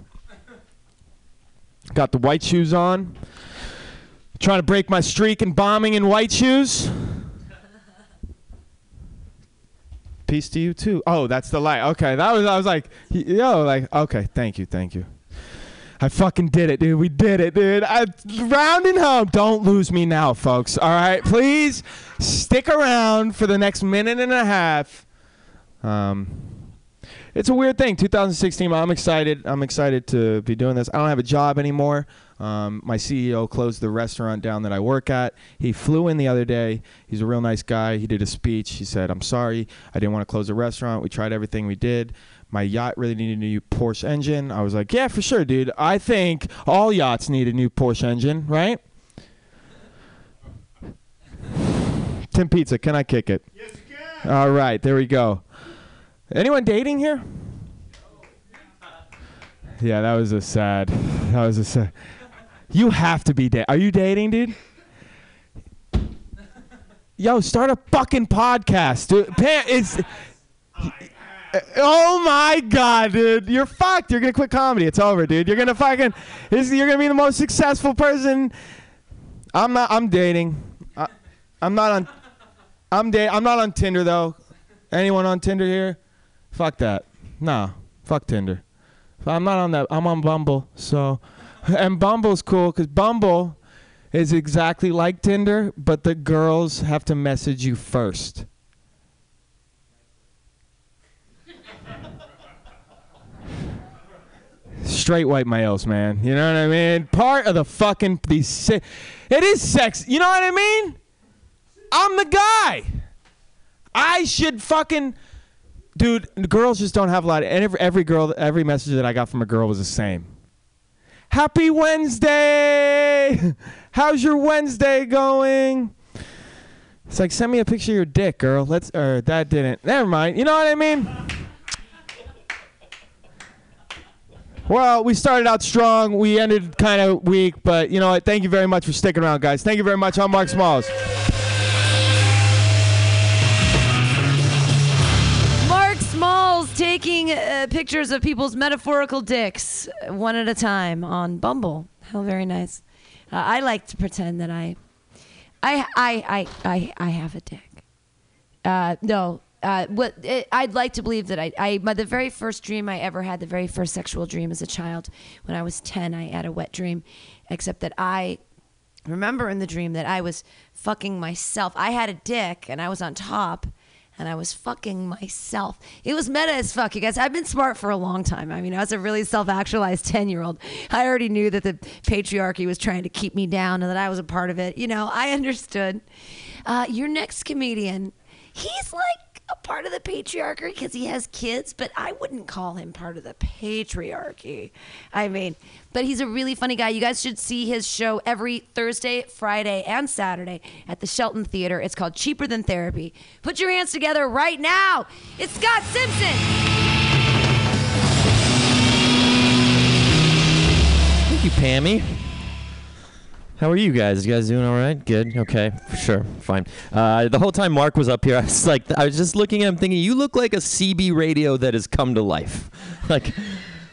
Got the white shoes on. Trying to break my streak and bombing in white shoes. Peace to you too. Oh, that's the light. Okay, that was. I was like, yo, like, okay, thank you, thank you. I fucking did it, dude. We did it, dude. I, rounding home. Don't lose me now, folks. All right, please stick around for the next minute and a half. Um, it's a weird thing. 2016. I'm excited. I'm excited to be doing this. I don't have a job anymore. Um, my CEO closed the restaurant down that I work at. He flew in the other day. He's a real nice guy. He did a speech. He said, "I'm sorry. I didn't want to close the restaurant. We tried everything we did. My yacht really needed a new Porsche engine." I was like, "Yeah, for sure, dude. I think all yachts need a new Porsche engine, right?" Tim Pizza, can I kick it? Yes, you can. All right, there we go. Anyone dating here? Yeah, that was a sad. That was a sad. You have to be dating. Are you dating, dude? Yo, start a fucking podcast, dude. It's. Oh my god, dude! You're fucked. You're gonna quit comedy. It's over, dude. You're gonna fucking. You're gonna be the most successful person. I'm not. I'm dating. I, I'm not on. I'm da- I'm not on Tinder though. Anyone on Tinder here? Fuck that. Nah. Fuck Tinder. I'm not on that. I'm on Bumble. So, and Bumble's cool because Bumble is exactly like Tinder, but the girls have to message you first. Straight white males, man. You know what I mean? Part of the fucking these. Se- it is sex. You know what I mean? I'm the guy. I should fucking dude, girls just don't have a lot. Of, every, every girl, every message that I got from a girl was the same. Happy Wednesday! How's your Wednesday going? It's like send me a picture of your dick, girl. Let's. Or that didn't. Never mind. You know what I mean? Well, we started out strong. We ended kind of weak, but you know what? Thank you very much for sticking around, guys. Thank you very much. I'm Mark Smalls. Taking uh, pictures of people's metaphorical dicks uh, one at a time on Bumble. How very nice. Uh, I like to pretend that I, I, I, I, I, I have a dick. Uh, no, uh, what it, I'd like to believe that I, I, my, the very first dream I ever had, the very first sexual dream as a child, when I was ten, I had a wet dream, except that I remember in the dream that I was fucking myself. I had a dick and I was on top and I was fucking myself. It was meta as fuck, you guys. I've been smart for a long time. I mean, I was a really self actualized 10 year old. I already knew that the patriarchy was trying to keep me down and that I was a part of it. You know, I understood. Uh, your next comedian, he's like a part of the patriarchy because he has kids, but I wouldn't call him part of the patriarchy. I mean, but he's a really funny guy. You guys should see his show every Thursday, Friday, and Saturday at the Shelton Theater. It's called Cheaper Than Therapy. Put your hands together right now. It's Scott Simpson. Thank you, Pammy. How are you guys? You guys doing all right? Good. Okay. Sure. Fine. Uh, the whole time Mark was up here, I was like, I was just looking at him, thinking, you look like a CB radio that has come to life, like,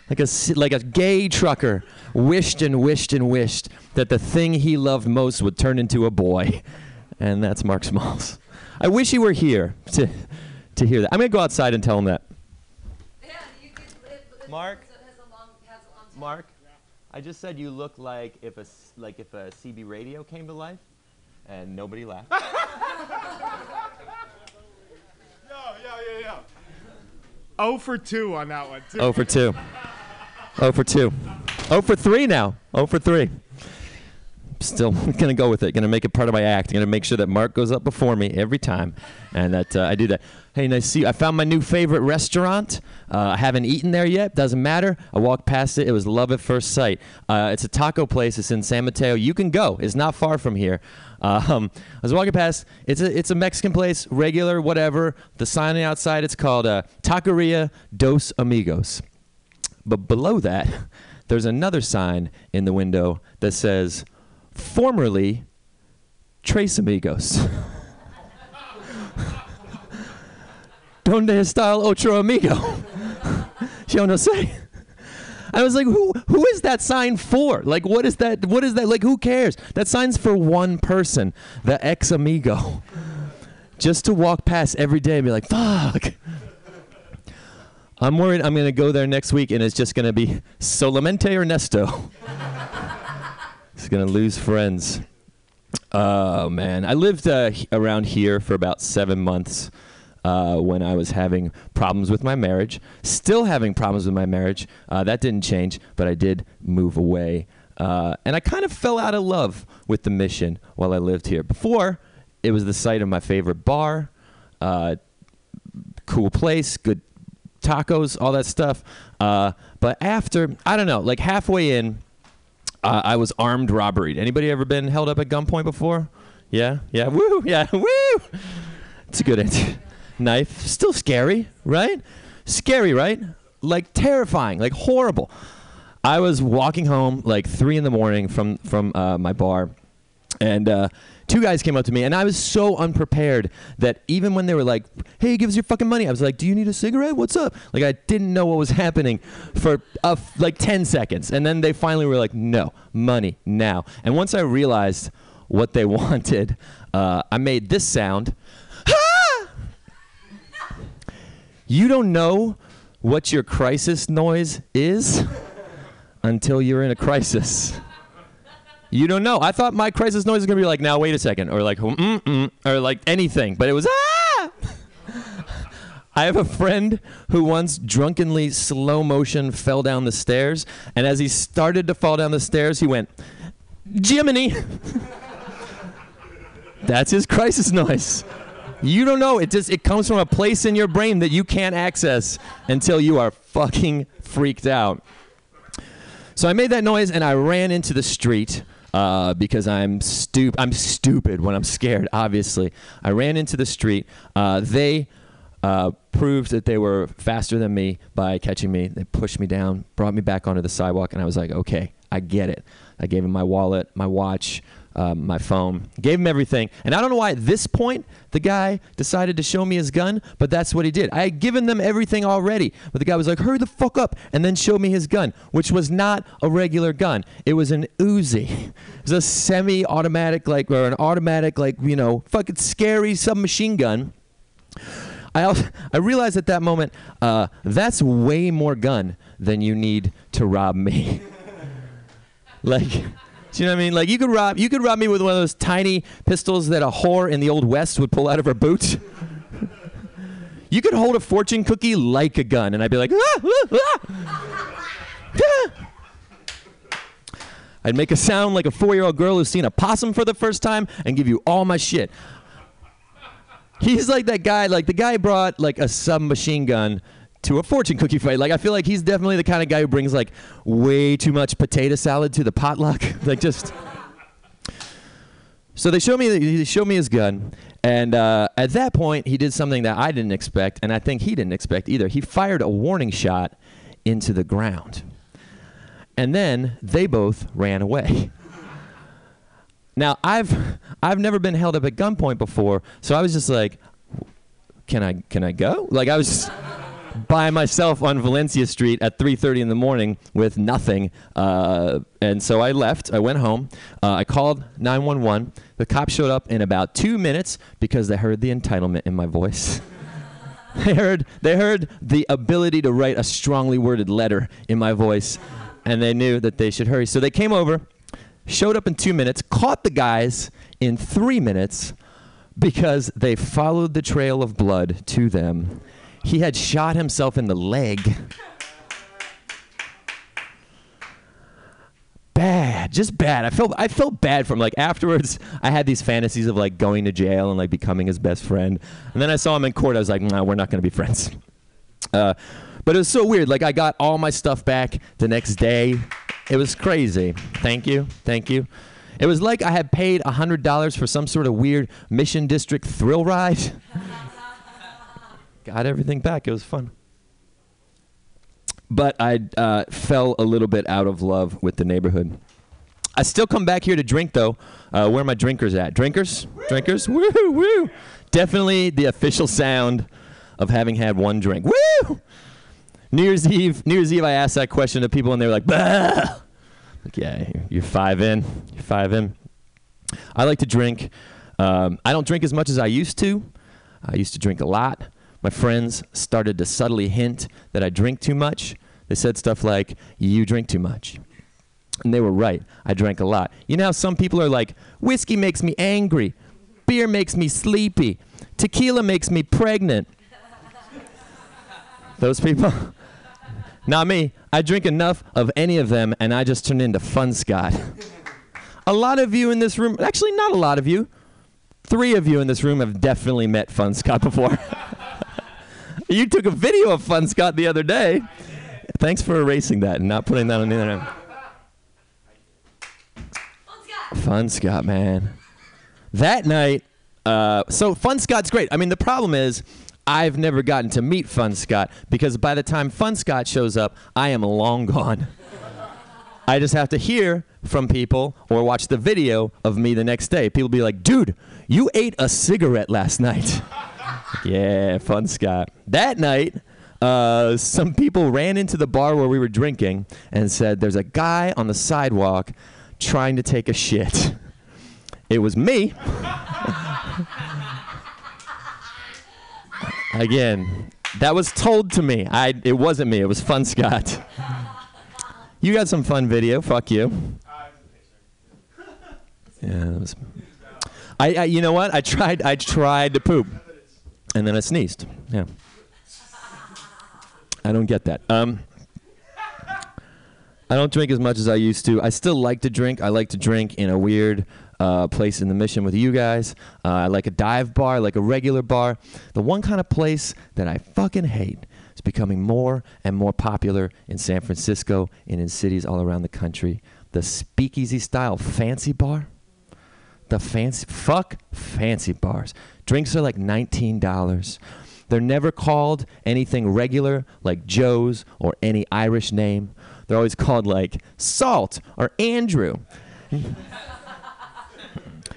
like a c- like a gay trucker wished and wished and wished that the thing he loved most would turn into a boy, and that's Mark Smalls. I wish he were here to to hear that. I'm gonna go outside and tell him that. Yeah, Mark. Mark. I just said you look like if a s- like if a CB radio came to life, and nobody laughed. Yeah, yeah, yeah, yeah. Oh for two on that one too. oh for two. Oh for two. Oh for three now. Oh for three. Still gonna go with it. Gonna make it part of my act. Gonna make sure that Mark goes up before me every time, and that uh, I do that. Hey, nice to see you. I found my new favorite restaurant. Uh, I haven't eaten there yet. Doesn't matter. I walked past it. It was love at first sight. Uh, it's a taco place. It's in San Mateo. You can go. It's not far from here. Um, I was walking past. It's a it's a Mexican place, regular, whatever. The sign outside. It's called uh, Taqueria Dos Amigos. But below that, there's another sign in the window that says, formerly Tres Amigos. Donde está otro amigo? Yo no sé. I was like, who who is that sign for? Like what is that what is that like who cares? That sign's for one person, the ex amigo. Just to walk past every day and be like, fuck. I'm worried I'm gonna go there next week and it's just gonna be Solamente Ernesto. He's gonna lose friends. Oh man, I lived uh, around here for about seven months uh, when I was having problems with my marriage. Still having problems with my marriage. Uh, that didn't change, but I did move away, uh, and I kind of fell out of love with the mission while I lived here. Before, it was the site of my favorite bar. Uh, cool place, good tacos, all that stuff. Uh, but after, I don't know, like halfway in, uh, I was armed robbery. Anybody ever been held up at gunpoint before? Yeah, yeah, woo, yeah, woo. It's a good answer. Knife, still scary, right? Scary, right? Like terrifying, like horrible. I was walking home like three in the morning from from uh, my bar, and uh, two guys came up to me, and I was so unprepared that even when they were like, "Hey, give us your fucking money," I was like, "Do you need a cigarette? What's up?" Like I didn't know what was happening for uh, like ten seconds, and then they finally were like, "No, money now." And once I realized what they wanted, uh, I made this sound. You don't know what your crisis noise is until you're in a crisis. You don't know. I thought my crisis noise was gonna be like, now wait a second, or like, mm mm, or like anything, but it was ah. I have a friend who once drunkenly slow motion fell down the stairs, and as he started to fall down the stairs, he went, Jiminy. That's his crisis noise. You don't know. It just it comes from a place in your brain that you can't access until you are fucking freaked out. So I made that noise and I ran into the street uh, because I'm stupid. I'm stupid when I'm scared. Obviously, I ran into the street. Uh, they uh, proved that they were faster than me by catching me. They pushed me down, brought me back onto the sidewalk, and I was like, okay, I get it. I gave him my wallet, my watch, um, my phone, gave him everything. And I don't know why at this point the guy decided to show me his gun, but that's what he did. I had given them everything already, but the guy was like, hurry the fuck up, and then showed me his gun, which was not a regular gun. It was an Uzi. It was a semi automatic, like, or an automatic, like, you know, fucking scary submachine gun. I, also, I realized at that moment uh, that's way more gun than you need to rob me. like, do you know what I mean? Like you could rob you could rob me with one of those tiny pistols that a whore in the old west would pull out of her boot. you could hold a fortune cookie like a gun, and I'd be like, ah, ah, ah. I'd make a sound like a four-year-old girl who's seen a possum for the first time, and give you all my shit. He's like that guy. Like the guy brought like a submachine gun to a fortune cookie fight. Like I feel like he's definitely the kind of guy who brings like way too much potato salad to the potluck. like just. So they show me they show me his gun, and uh, at that point he did something that I didn't expect, and I think he didn't expect either. He fired a warning shot into the ground, and then they both ran away. Now I've I've never been held up at gunpoint before, so I was just like, "Can I can I go?" Like I was just by myself on Valencia Street at 3:30 in the morning with nothing, uh, and so I left. I went home. Uh, I called 911. The cops showed up in about two minutes because they heard the entitlement in my voice. they heard they heard the ability to write a strongly worded letter in my voice, and they knew that they should hurry. So they came over showed up in two minutes, caught the guys in three minutes because they followed the trail of blood to them. He had shot himself in the leg. Bad, just bad. I felt I felt bad for him. Like afterwards, I had these fantasies of like going to jail and like becoming his best friend. And then I saw him in court. I was like, nah, we're not gonna be friends. Uh, but it was so weird. Like I got all my stuff back the next day. It was crazy. Thank you. Thank you. It was like I had paid $100 for some sort of weird Mission District thrill ride. got everything back. It was fun. But I uh, fell a little bit out of love with the neighborhood. I still come back here to drink, though. Uh, where are my drinkers at? Drinkers? Drinkers? Woo, woo. Definitely the official sound of having had one drink. Woo! New Year's Eve, New Year's Eve, I asked that question to people, and they were like, bah! Like, yeah, you're, five in. You're five in. I like to drink. Um, I don't drink as much as I used to. I used to drink a lot. My friends started to subtly hint that I drink too much. They said stuff like, You drink too much. And they were right. I drank a lot. You know how some people are like, Whiskey makes me angry, beer makes me sleepy, tequila makes me pregnant. Those people? Not me. I drink enough of any of them and I just turn into Fun Scott. a lot of you in this room, actually, not a lot of you, three of you in this room have definitely met Fun Scott before. You took a video of Fun Scott the other day. Thanks for erasing that and not putting that on the internet. Fun Scott, man. That night, uh, so Fun Scott's great. I mean, the problem is, I've never gotten to meet Fun Scott because by the time Fun Scott shows up, I am long gone. I just have to hear from people or watch the video of me the next day. People be like, dude, you ate a cigarette last night. Yeah, Fun Scott. That night, uh, some people ran into the bar where we were drinking and said, there's a guy on the sidewalk trying to take a shit. It was me. Again, that was told to me. I it wasn't me. It was Fun Scott. You got some fun video. Fuck you. Yeah, that was. I, I you know what? I tried. I tried to poop, and then I sneezed. Yeah. I don't get that. Um. I don't drink as much as I used to. I still like to drink. I like to drink in a weird uh, place in the mission with you guys. Uh, I like a dive bar, I like a regular bar. The one kind of place that I fucking hate is becoming more and more popular in San Francisco and in cities all around the country. The speakeasy style fancy bar. The fancy, fuck fancy bars. Drinks are like $19. They're never called anything regular like Joe's or any Irish name. They're always called like Salt or Andrew.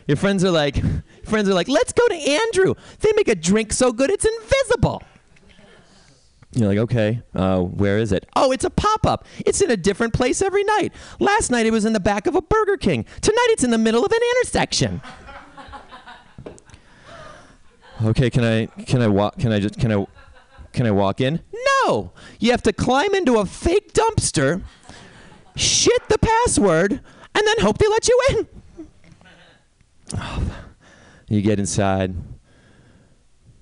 Your friends are like, friends are like, let's go to Andrew. They make a drink so good it's invisible. You're like, okay, uh, where is it? Oh, it's a pop up. It's in a different place every night. Last night it was in the back of a Burger King. Tonight it's in the middle of an intersection. okay, can I can I walk? Can I just can I can I walk in? No, you have to climb into a fake dumpster, shit the password, and then hope they let you in. You get inside.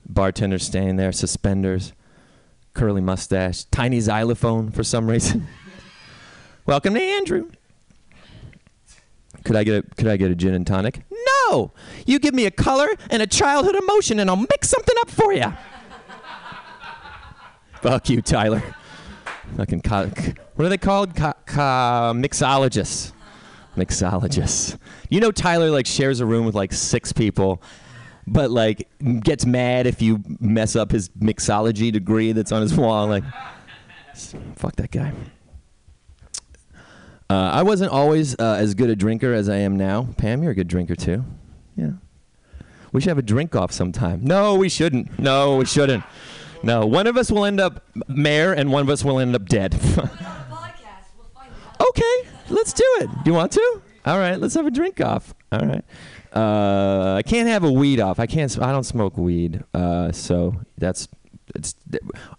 Bartender standing there, suspenders curly mustache, tiny xylophone for some reason. Welcome to Andrew. Could I get a, could I get a gin and tonic? No. You give me a color and a childhood emotion and I'll mix something up for you. Fuck you, Tyler. Fucking co- what are they called? Co- co- mixologists. Mixologists. You know Tyler like shares a room with like six people but like gets mad if you mess up his mixology degree that's on his wall. Like, fuck that guy. Uh, I wasn't always uh, as good a drinker as I am now. Pam, you're a good drinker too. Yeah. We should have a drink off sometime. No, we shouldn't. No, we shouldn't. No, one of us will end up mayor and one of us will end up dead. okay, let's do it. Do you want to? All right, let's have a drink off. All right. Uh, I can't have a weed off. I can't. I don't smoke weed. Uh, so that's it's.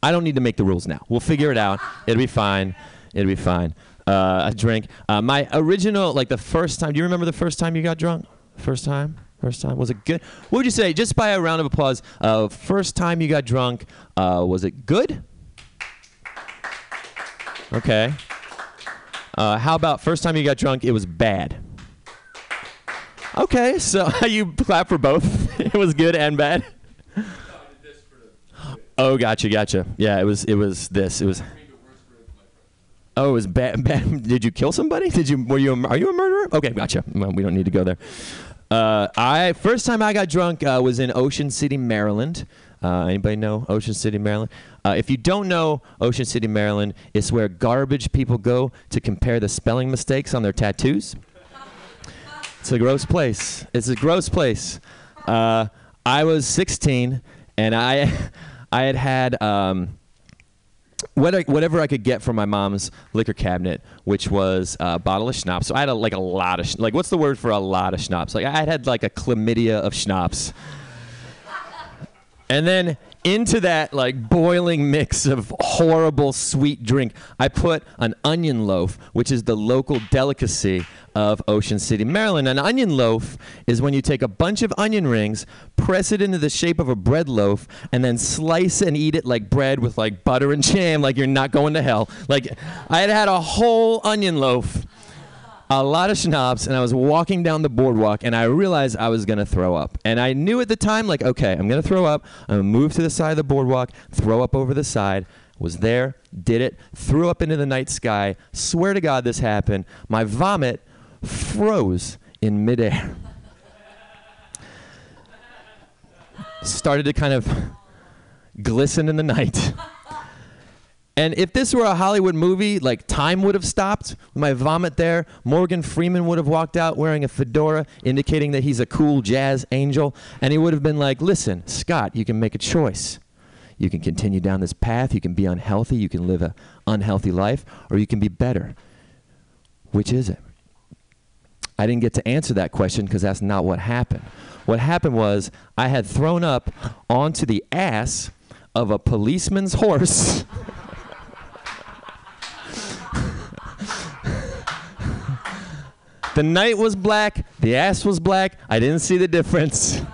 I don't need to make the rules now. We'll figure it out. It'll be fine. It'll be fine. Uh, a drink. Uh, my original, like the first time. Do you remember the first time you got drunk? First time. First time. Was it good? What would you say? Just by a round of applause. Uh, first time you got drunk. Uh, was it good? Okay. Uh, how about first time you got drunk? It was bad. Okay, so you clap for both. it was good and bad. Oh, gotcha, gotcha. Yeah, it was. It was this. It was. Oh, it was bad. bad. Did you kill somebody? Did you? Were you? A, are you a murderer? Okay, gotcha. Well, we don't need to go there. Uh, I first time I got drunk uh, was in Ocean City, Maryland. Uh, anybody know Ocean City, Maryland? Uh, if you don't know Ocean City, Maryland, it's where garbage people go to compare the spelling mistakes on their tattoos. It's a gross place. It's a gross place. Uh, I was 16, and I, I had had um, whatever I could get from my mom's liquor cabinet, which was a bottle of schnapps. So I had a, like a lot of sh- like what's the word for a lot of schnapps? Like I had like a chlamydia of schnapps. And then into that like boiling mix of horrible sweet drink, I put an onion loaf, which is the local delicacy of Ocean City, Maryland. An onion loaf is when you take a bunch of onion rings, press it into the shape of a bread loaf, and then slice and eat it like bread with like butter and jam, like you're not going to hell. Like I had had a whole onion loaf a lot of schnapps and I was walking down the boardwalk and I realized I was gonna throw up. And I knew at the time, like, okay, I'm gonna throw up. I'm gonna move to the side of the boardwalk, throw up over the side. Was there, did it, threw up into the night sky. Swear to God this happened. My vomit froze in midair. Started to kind of glisten in the night. And if this were a Hollywood movie, like time would have stopped. My vomit there. Morgan Freeman would have walked out wearing a fedora, indicating that he's a cool jazz angel. And he would have been like, listen, Scott, you can make a choice. You can continue down this path. You can be unhealthy. You can live an unhealthy life, or you can be better. Which is it? I didn't get to answer that question because that's not what happened. What happened was I had thrown up onto the ass of a policeman's horse. the night was black, the ass was black. I didn't see the difference.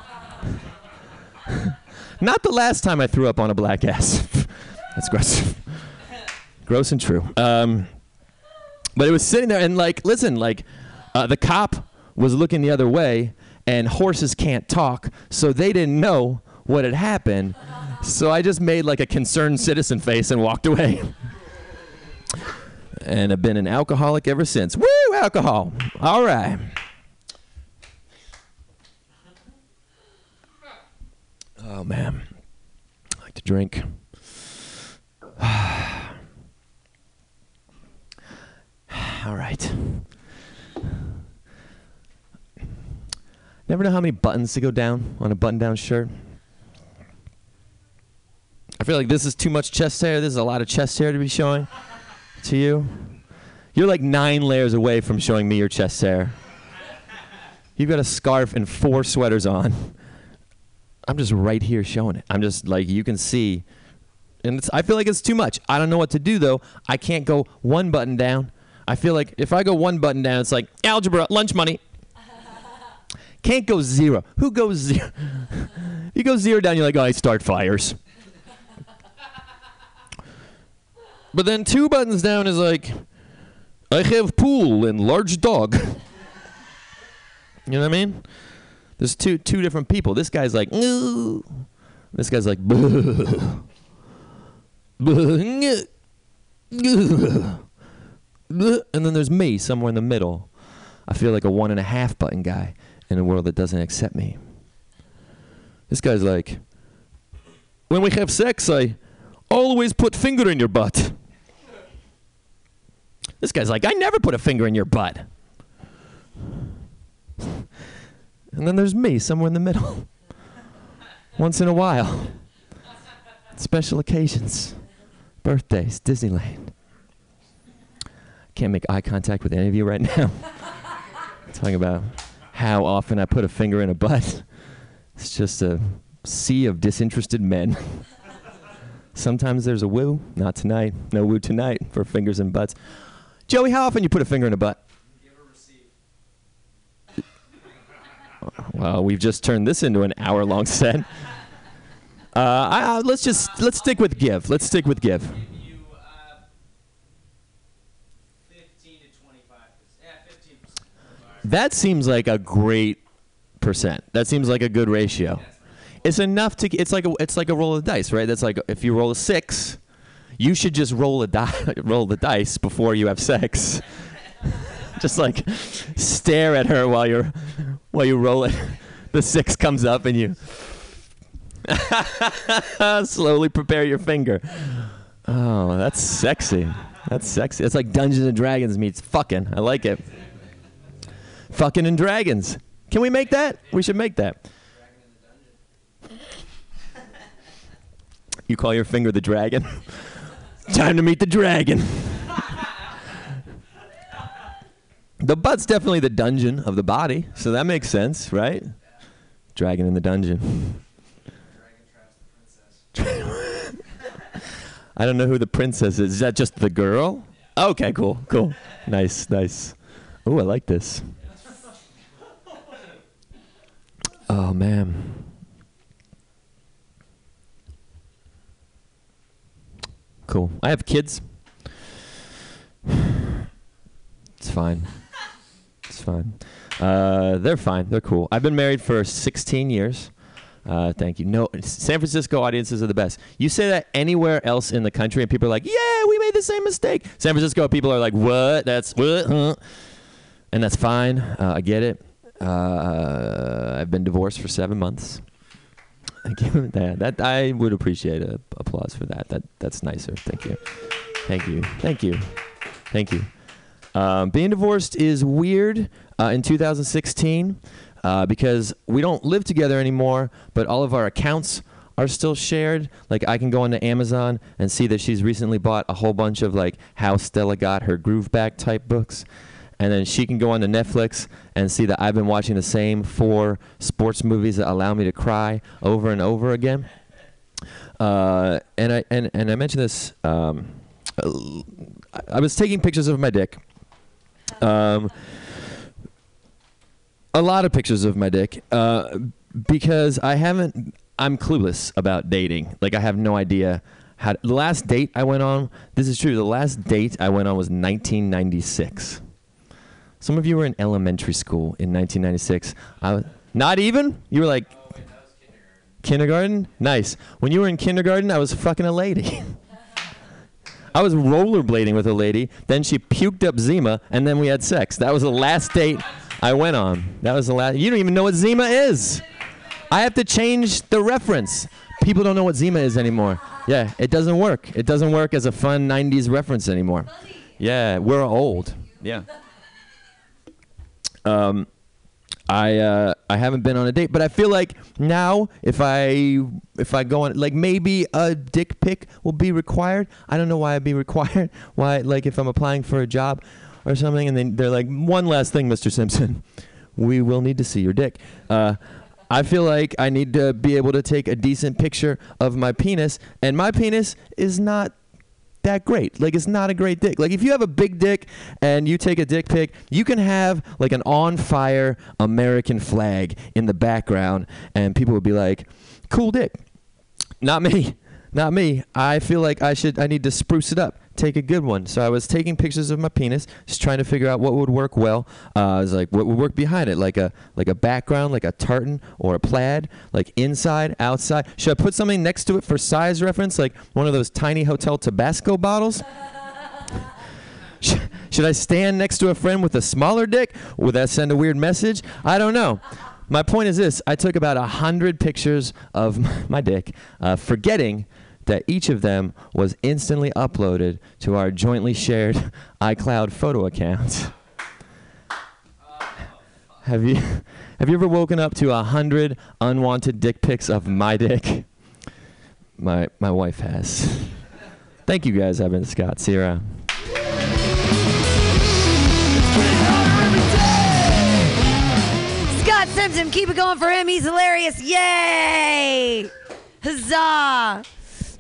Not the last time I threw up on a black ass. That's gross. gross and true. Um, but it was sitting there, and like, listen, like, uh, the cop was looking the other way, and horses can't talk, so they didn't know what had happened. So I just made like a concerned citizen face and walked away. and I've been an alcoholic ever since. Woo, alcohol. All right. Oh, man. I like to drink. All right. Never know how many buttons to go down on a button down shirt. I feel like this is too much chest hair. This is a lot of chest hair to be showing to you. You're like nine layers away from showing me your chest hair. You've got a scarf and four sweaters on. I'm just right here showing it. I'm just like, you can see. And I feel like it's too much. I don't know what to do though. I can't go one button down. I feel like if I go one button down, it's like algebra, lunch money. Can't go zero. Who goes zero? you go zero down, you're like, oh, I start fires. But then two buttons down is like, I have pool and large dog. you know what I mean? There's two two different people. This guy's like, this guy's like, and then there's me somewhere in the middle. I feel like a one and a half button guy in a world that doesn't accept me. This guy's like, when we have sex, I always put finger in your butt. This guy's like, I never put a finger in your butt. And then there's me somewhere in the middle. Once in a while. Special occasions. Birthdays, Disneyland. Can't make eye contact with any of you right now. Talking about how often I put a finger in a butt. It's just a sea of disinterested men. Sometimes there's a woo, not tonight. No woo tonight for fingers and butts. Joey, how often you put a finger in a butt? Well, we've just turned this into an hour-long set. Uh, I, I, let's just let's stick with give. Let's stick with give. That seems like a great percent. That seems like a good ratio. It's enough to. It's like a. It's like a roll of dice, right? That's like if you roll a six, you should just roll a die, roll the dice before you have sex. just like stare at her while you're while you roll it. The six comes up and you slowly prepare your finger. Oh, that's sexy. That's sexy. It's like Dungeons and Dragons meets fucking. I like it. Fucking and dragons. Can we make that? We should make that. You call your finger the dragon? Time to meet the dragon. the butt's definitely the dungeon of the body, so that makes sense, right? Dragon in the dungeon. I don't know who the princess is. Is that just the girl? Okay, cool, cool. Nice, nice. Oh, I like this. Oh, man. Cool. I have kids. It's fine. It's fine. Uh, they're fine. They're cool. I've been married for 16 years. Uh, thank you. No, San Francisco audiences are the best. You say that anywhere else in the country, and people are like, "Yeah, we made the same mistake." San Francisco people are like, "What? That's what?" Huh? And that's fine. Uh, I get it. Uh, I've been divorced for seven months. Thank you. that, that I would appreciate a applause for that. That that's nicer. Thank you. Thank you. Thank you. Thank you. Um, being divorced is weird uh, in 2016 uh, because we don't live together anymore, but all of our accounts are still shared. Like I can go onto Amazon and see that she's recently bought a whole bunch of like how Stella got her groove back type books. And then she can go on to Netflix and see that I've been watching the same four sports movies that allow me to cry over and over again. Uh, and I and, and I mentioned this. Um, I was taking pictures of my dick. Um, a lot of pictures of my dick uh, because I haven't. I'm clueless about dating. Like I have no idea how. To, the last date I went on. This is true. The last date I went on was 1996. Some of you were in elementary school in 1996. I was, not even? You were like kindergarten? Nice. When you were in kindergarten, I was fucking a lady. I was rollerblading with a lady. Then she puked up Zima, and then we had sex. That was the last date I went on. That was the last. You don't even know what Zima is. I have to change the reference. People don't know what Zima is anymore. Yeah, it doesn't work. It doesn't work as a fun 90s reference anymore. Yeah, we're old. Yeah. Um, I uh, I haven't been on a date, but I feel like now if I if I go on like maybe a dick pic will be required. I don't know why I'd be required. Why like if I'm applying for a job or something, and then they're like one last thing, Mr. Simpson, we will need to see your dick. Uh, I feel like I need to be able to take a decent picture of my penis, and my penis is not that great. Like it's not a great dick. Like if you have a big dick and you take a dick pic, you can have like an on fire American flag in the background and people would be like, "Cool dick." Not me. Not me. I feel like I should I need to spruce it up. Take a good one. So I was taking pictures of my penis, just trying to figure out what would work well. Uh, I was like, what would work behind it? Like a like a background, like a tartan or a plaid, like inside, outside. Should I put something next to it for size reference, like one of those tiny hotel Tabasco bottles? Should I stand next to a friend with a smaller dick? Would that send a weird message? I don't know. My point is this I took about a hundred pictures of my dick, uh, forgetting that each of them was instantly uploaded to our jointly shared iCloud photo account. Have you have you ever woken up to a hundred unwanted dick pics of my dick? My my wife has. Thank you guys, Evan, Scott, Sierra. Scott Simpson, keep it going for him. He's hilarious. Yay! Huzzah!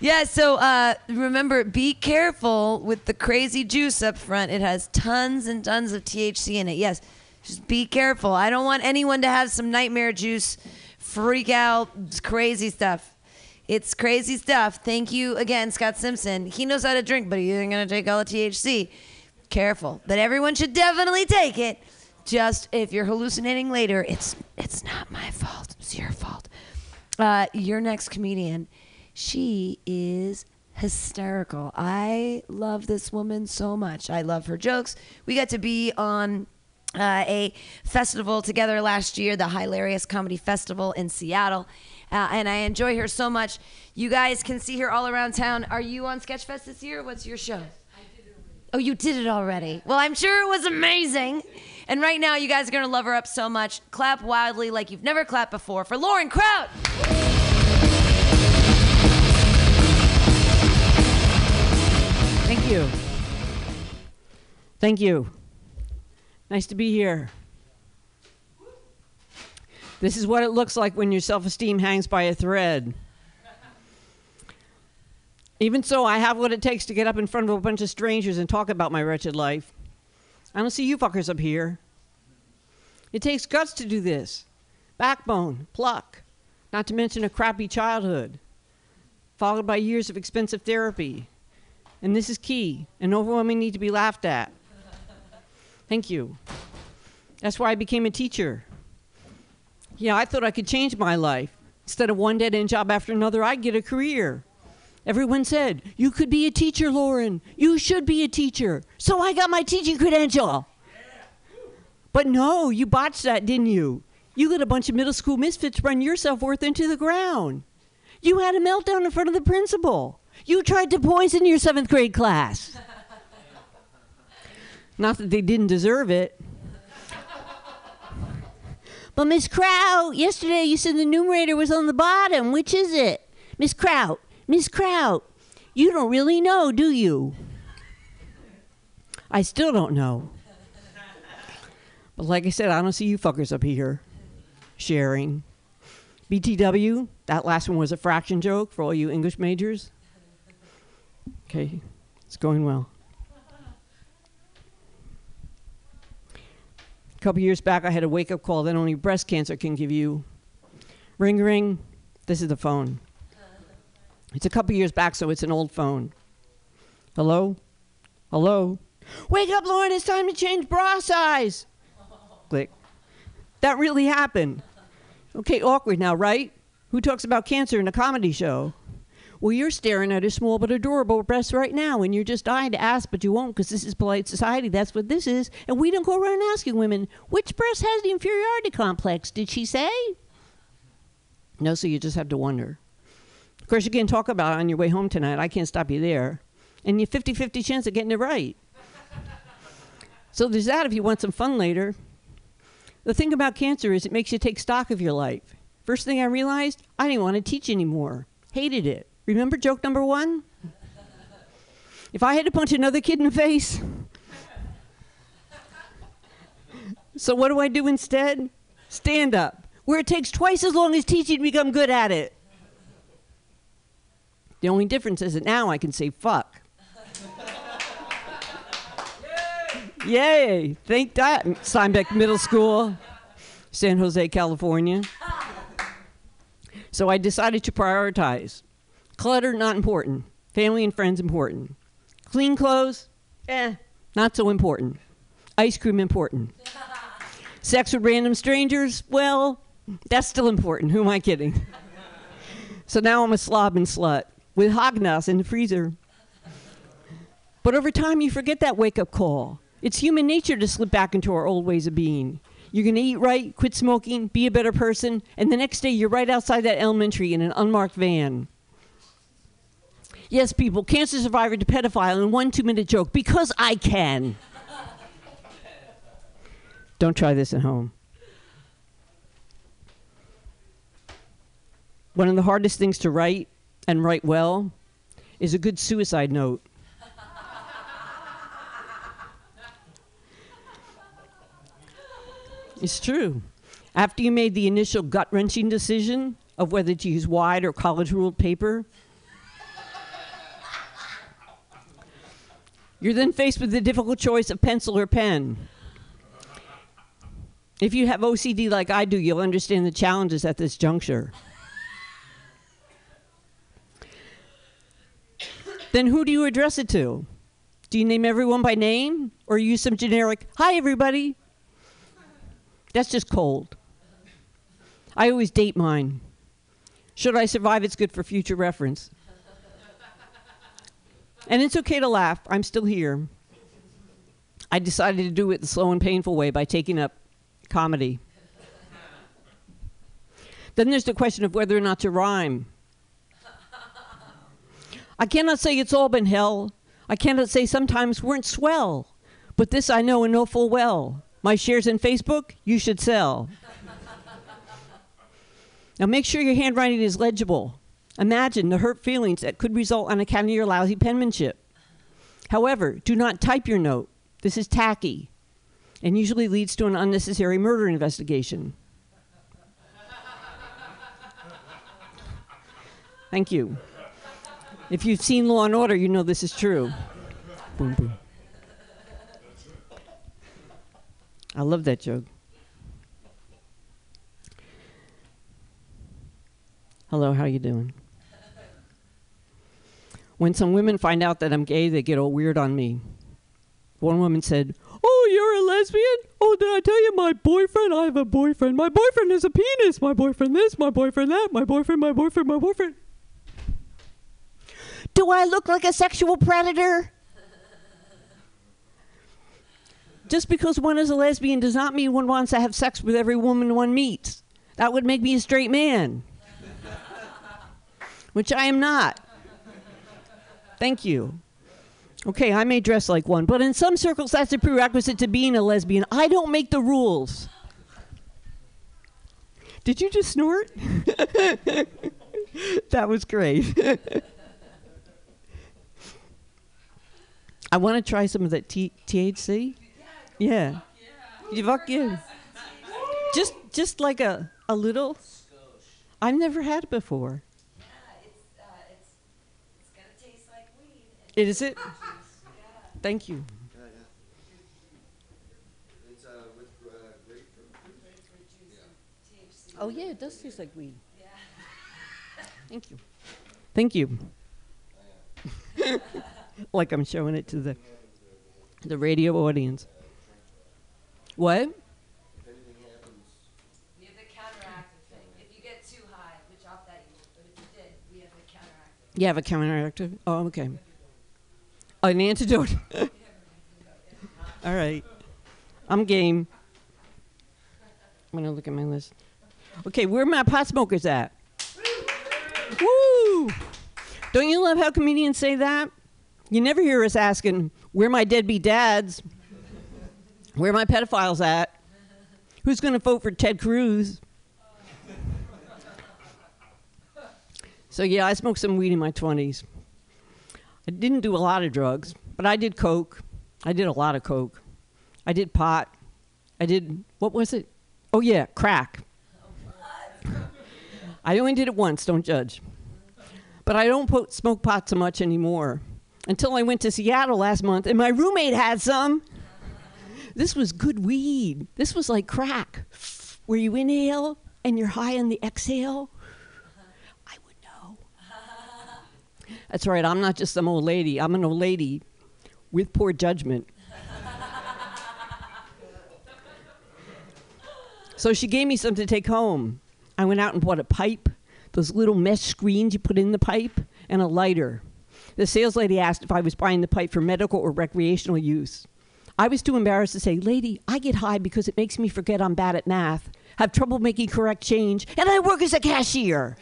Yeah, so uh, remember, be careful with the crazy juice up front. It has tons and tons of THC in it. Yes, just be careful. I don't want anyone to have some nightmare juice, freak out, crazy stuff. It's crazy stuff. Thank you again, Scott Simpson. He knows how to drink, but he isn't going to take all the THC. Careful. But everyone should definitely take it. Just if you're hallucinating later, it's it's not my fault. It's your fault. Uh, your next comedian, she is hysterical. I love this woman so much. I love her jokes. We got to be on uh, a festival together last year, the Hilarious Comedy Festival in Seattle. Uh, and I enjoy her so much. You guys can see her all around town. Are you on Sketchfest this year? What's your show? Oh, you did it already. Well, I'm sure it was amazing. And right now, you guys are going to love her up so much. Clap wildly like you've never clapped before for Loren Kraut. Thank you. Thank you. Nice to be here. This is what it looks like when your self esteem hangs by a thread. Even so, I have what it takes to get up in front of a bunch of strangers and talk about my wretched life. I don't see you fuckers up here. It takes guts to do this backbone, pluck, not to mention a crappy childhood, followed by years of expensive therapy. And this is key an overwhelming need to be laughed at. Thank you. That's why I became a teacher. Yeah, I thought I could change my life. Instead of one dead end job after another, I'd get a career. Everyone said, You could be a teacher, Loren. You should be a teacher. So I got my teaching credential. But no, you botched that, didn't you? You let a bunch of middle school misfits run your self worth into the ground. You had a meltdown in front of the principal. You tried to poison your seventh grade class. Not that they didn't deserve it. But Miss Kraut, yesterday you said the numerator was on the bottom. Which is it? Miss Kraut, Miss Kraut, you don't really know, do you? I still don't know. But like I said, I don't see you fuckers up here sharing. BTW, that last one was a fraction joke for all you English majors. Okay, it's going well. A couple years back, I had a wake up call that only breast cancer can give you. Ring, ring. This is the phone. It's a couple years back, so it's an old phone. Hello? Hello? Wake up, Loren, it's time to change bra size. Click. That really happened. Okay, awkward now, right? Who talks about cancer in a comedy show? Well, you're staring at a small but adorable breast right now, and you're just dying to ask, but you won't because this is polite society. That's what this is. And we don't go around asking women, which breast has the inferiority complex? Did she say? No, so you just have to wonder. Of course, you can talk about it on your way home tonight. I can't stop you there. And you 50 50 chance of getting it right. so there's that if you want some fun later. The thing about cancer is it makes you take stock of your life. First thing I realized, I didn't want to teach anymore. Hated it. Remember joke number one? If I had to punch another kid in the face. So what do I do instead? Stand up, where it takes twice as long as teaching to become good at it. The only difference is that now I can say fuck. Yay! Yay. Thank that, Steinbeck Middle School, San Jose, California. So I decided to prioritize. Clutter, not important. Family and friends, important. Clean clothes, eh, not so important. Ice cream, important. Sex with random strangers, well, that's still important. Who am I kidding? so now I'm a slob and slut with Häagen-Dazs in the freezer. But over time, you forget that wake up call. It's human nature to slip back into our old ways of being. You're going to eat right, quit smoking, be a better person, and the next day you're right outside that elementary in an unmarked van. Yes, people, cancer survivor to pedophile in one two minute joke because I can. Don't try this at home. One of the hardest things to write and write well is a good suicide note. It's true. After you made the initial gut wrenching decision of whether to use wide or college ruled paper, you're then faced with the difficult choice of pencil or pen. If you have OCD like I do, you'll understand the challenges at this juncture. then who do you address it to? Do you name everyone by name or use some generic, hi everybody? That's just cold. I always date mine. Should I survive, it's good for future reference. And it's okay to laugh. I'm still here. I decided to do it the slow and painful way by taking up comedy. then there's the question of whether or not to rhyme. I cannot say it's all been hell. I cannot say sometimes weren't swell. But this I know and know full well. My shares in Facebook, you should sell. now make sure your handwriting is legible. Imagine the hurt feelings that could result on account of your lousy penmanship. However, do not type your note. This is tacky and usually leads to an unnecessary murder investigation. Thank you. If you've seen Law and Order, you know this is true. boom, boom. I love that joke. Hello, how you doing? When some women find out that I'm gay, they get all weird on me. One woman said, "Oh, you're a lesbian? Oh, did I tell you my boyfriend? I have a boyfriend. My boyfriend is a penis. My boyfriend this, my boyfriend that, my boyfriend, my boyfriend, my boyfriend." Do I look like a sexual predator? Just because one is a lesbian does not mean one wants to have sex with every woman one meets. That would make me a straight man, which I am not. Thank you. Okay, I may dress like one, but in some circles, that's a prerequisite to being a lesbian. I don't make the rules. Did you just snort? that was great. I want to try some of that T- THC. Yeah. yeah. Fuck yeah. Just just like a a little. I've never had it before. Is it? Thank you. Oh yeah, it does taste like weed. Thank you. Thank you. like I'm showing it to the The radio audience. What? We have the counteractive thing. If you get too high, which off that you but if you did, we have the counteractive. You have a counteractive? Oh, okay. Oh, an antidote. All right. I'm game. I'm going to look at my list. Okay, where my pot smokers at? Woo! Don't you love how comedians say that? You never hear us asking, where my deadbeat dads? Where my pedophiles at? Who's going to vote for Ted Cruz? So, yeah, I smoked some weed in my 20s. I didn't do a lot of drugs, but I did coke. I did a lot of coke. I did pot. I did, what was it? Oh, yeah, crack. I only did it once, don't judge. But I don't smoke pot so much anymore. Until I went to Seattle last month and my roommate had some. This was good weed. This was like crack, where you inhale and you're high on the exhale. I would know. That's right, I'm not just some old lady. I'm an old lady with poor judgment. So she gave me some to take home. I went out and bought a pipe, those little mesh screens you put in the pipe, and a lighter. The sales lady asked if I was buying the pipe for medical or recreational use. I was too embarrassed to say, Lady, I get high because it makes me forget I'm bad at math, have trouble making correct change, and I work as a cashier.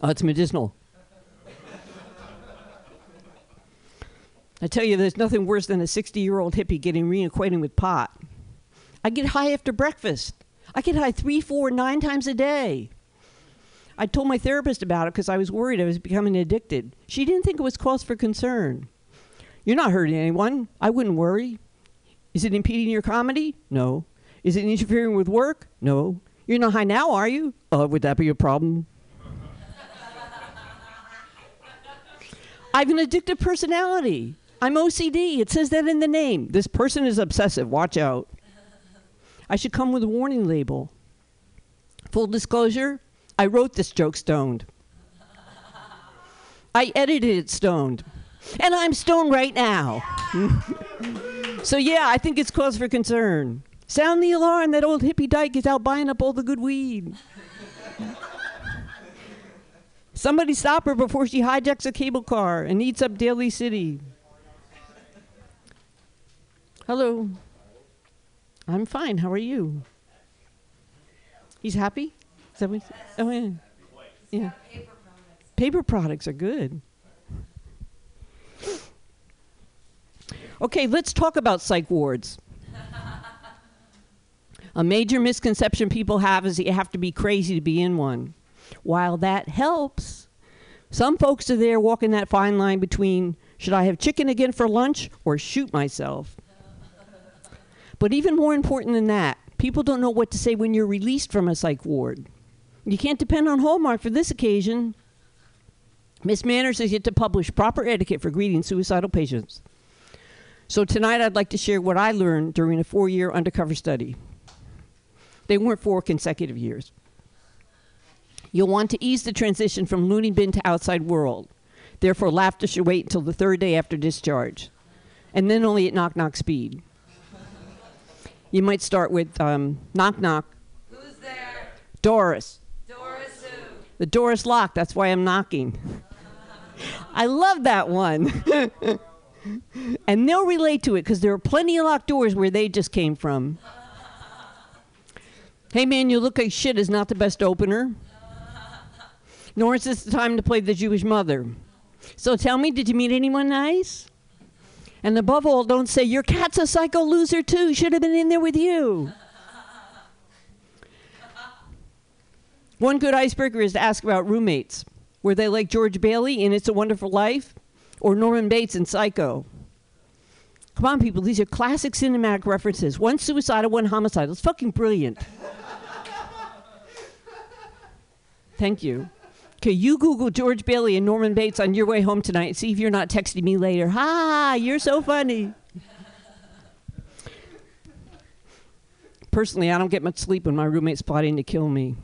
oh, it's medicinal. I tell you, there's nothing worse than a 60 year old hippie getting reacquainted with pot. I get high after breakfast. I get high three, four, nine times a day. I told my therapist about it because I was worried I was becoming addicted. She didn't think it was cause for concern. You're not hurting anyone. I wouldn't worry. Is it impeding your comedy? No. Is it interfering with work? No. You're not high now, are you? Uh, would that be a problem? I have an addictive personality. I'm OCD. It says that in the name. This person is obsessive. Watch out. I should come with a warning label. Full disclosure, I wrote this joke stoned. I edited it stoned. And I'm stoned right now. so, yeah, I think it's cause for concern. Sound the alarm. That old hippie dyke is out buying up all the good weed. Somebody stop her before she hijacks a cable car and eats up Daly City. Hello. I'm fine. How are you? He's happy? Is that what oh, yeah. yeah. Paper products are good. Okay, let's talk about psych wards. A major misconception people have is that you have to be crazy to be in one. While that helps, some folks are there walking that fine line between should I have chicken again for lunch or shoot myself? But even more important than that, people don't know what to say when you're released from a psych ward. You can't depend on Hallmark for this occasion. Miss Manners has yet to publish proper etiquette for greeting suicidal patients. So tonight I'd like to share what I learned during a four year undercover study. They weren't four consecutive years. You'll want to ease the transition from loony bin to outside world. Therefore, laughter should wait until the third day after discharge, and then only at knock knock speed. You might start with um, knock knock. Who's there? Doris. Doris who? The door is locked. That's why I'm knocking. I love that one. and they'll relate to it because there are plenty of locked doors where they just came from. hey man, you look like shit is not the best opener. Nor is this the time to play the Jewish mother. So tell me, did you meet anyone nice? And above all, don't say, Your cat's a psycho loser too. Should have been in there with you. One good icebreaker is to ask about roommates. Were they like George Bailey in It's a Wonderful Life or Norman Bates in Psycho? Come on, people, these are classic cinematic references. One suicidal, one homicidal. It's fucking brilliant. Thank you. Okay, you Google George Bailey and Norman Bates on your way home tonight and see if you're not texting me later. Ha, you're so funny. Personally, I don't get much sleep when my roommate's plotting to kill me.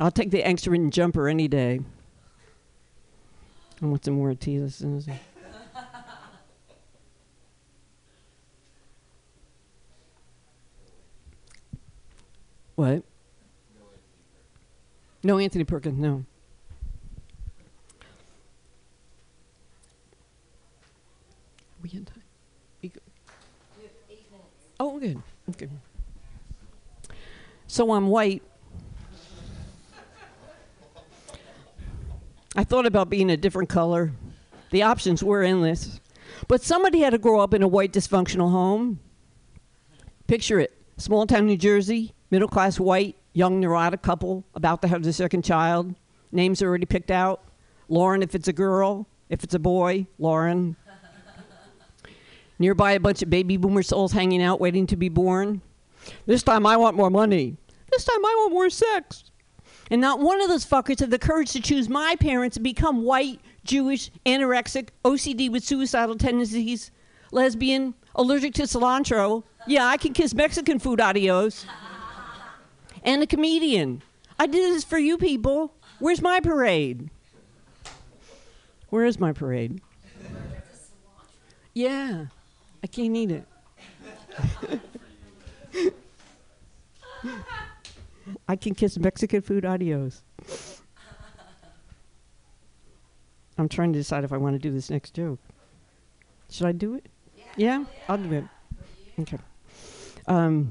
I'll take the angst-ridden jumper any day. I want some more tea. As soon as what? No Anthony Perkins, no. We in time? We oh, good? Oh, good. Okay. So I'm white. I thought about being a different color. The options were endless. But somebody had to grow up in a white dysfunctional home. Picture it small town New Jersey, middle class white, young neurotic couple about to have their second child. Names already picked out. Lauren if it's a girl, if it's a boy, Lauren. Nearby, a bunch of baby boomer souls hanging out, waiting to be born. This time I want more money. This time I want more sex. And not one of those fuckers had the courage to choose my parents and become white, Jewish, anorexic, OCD with suicidal tendencies, lesbian, allergic to cilantro. Yeah, I can kiss Mexican food, adios. and a comedian. I did this for you people. Where's my parade? Where is my parade? Yeah, I can't eat it. I can kiss Mexican food adios. I'm trying to decide if I want to do this next joke. Should I do it? Yeah, I'll do it. Okay. Um,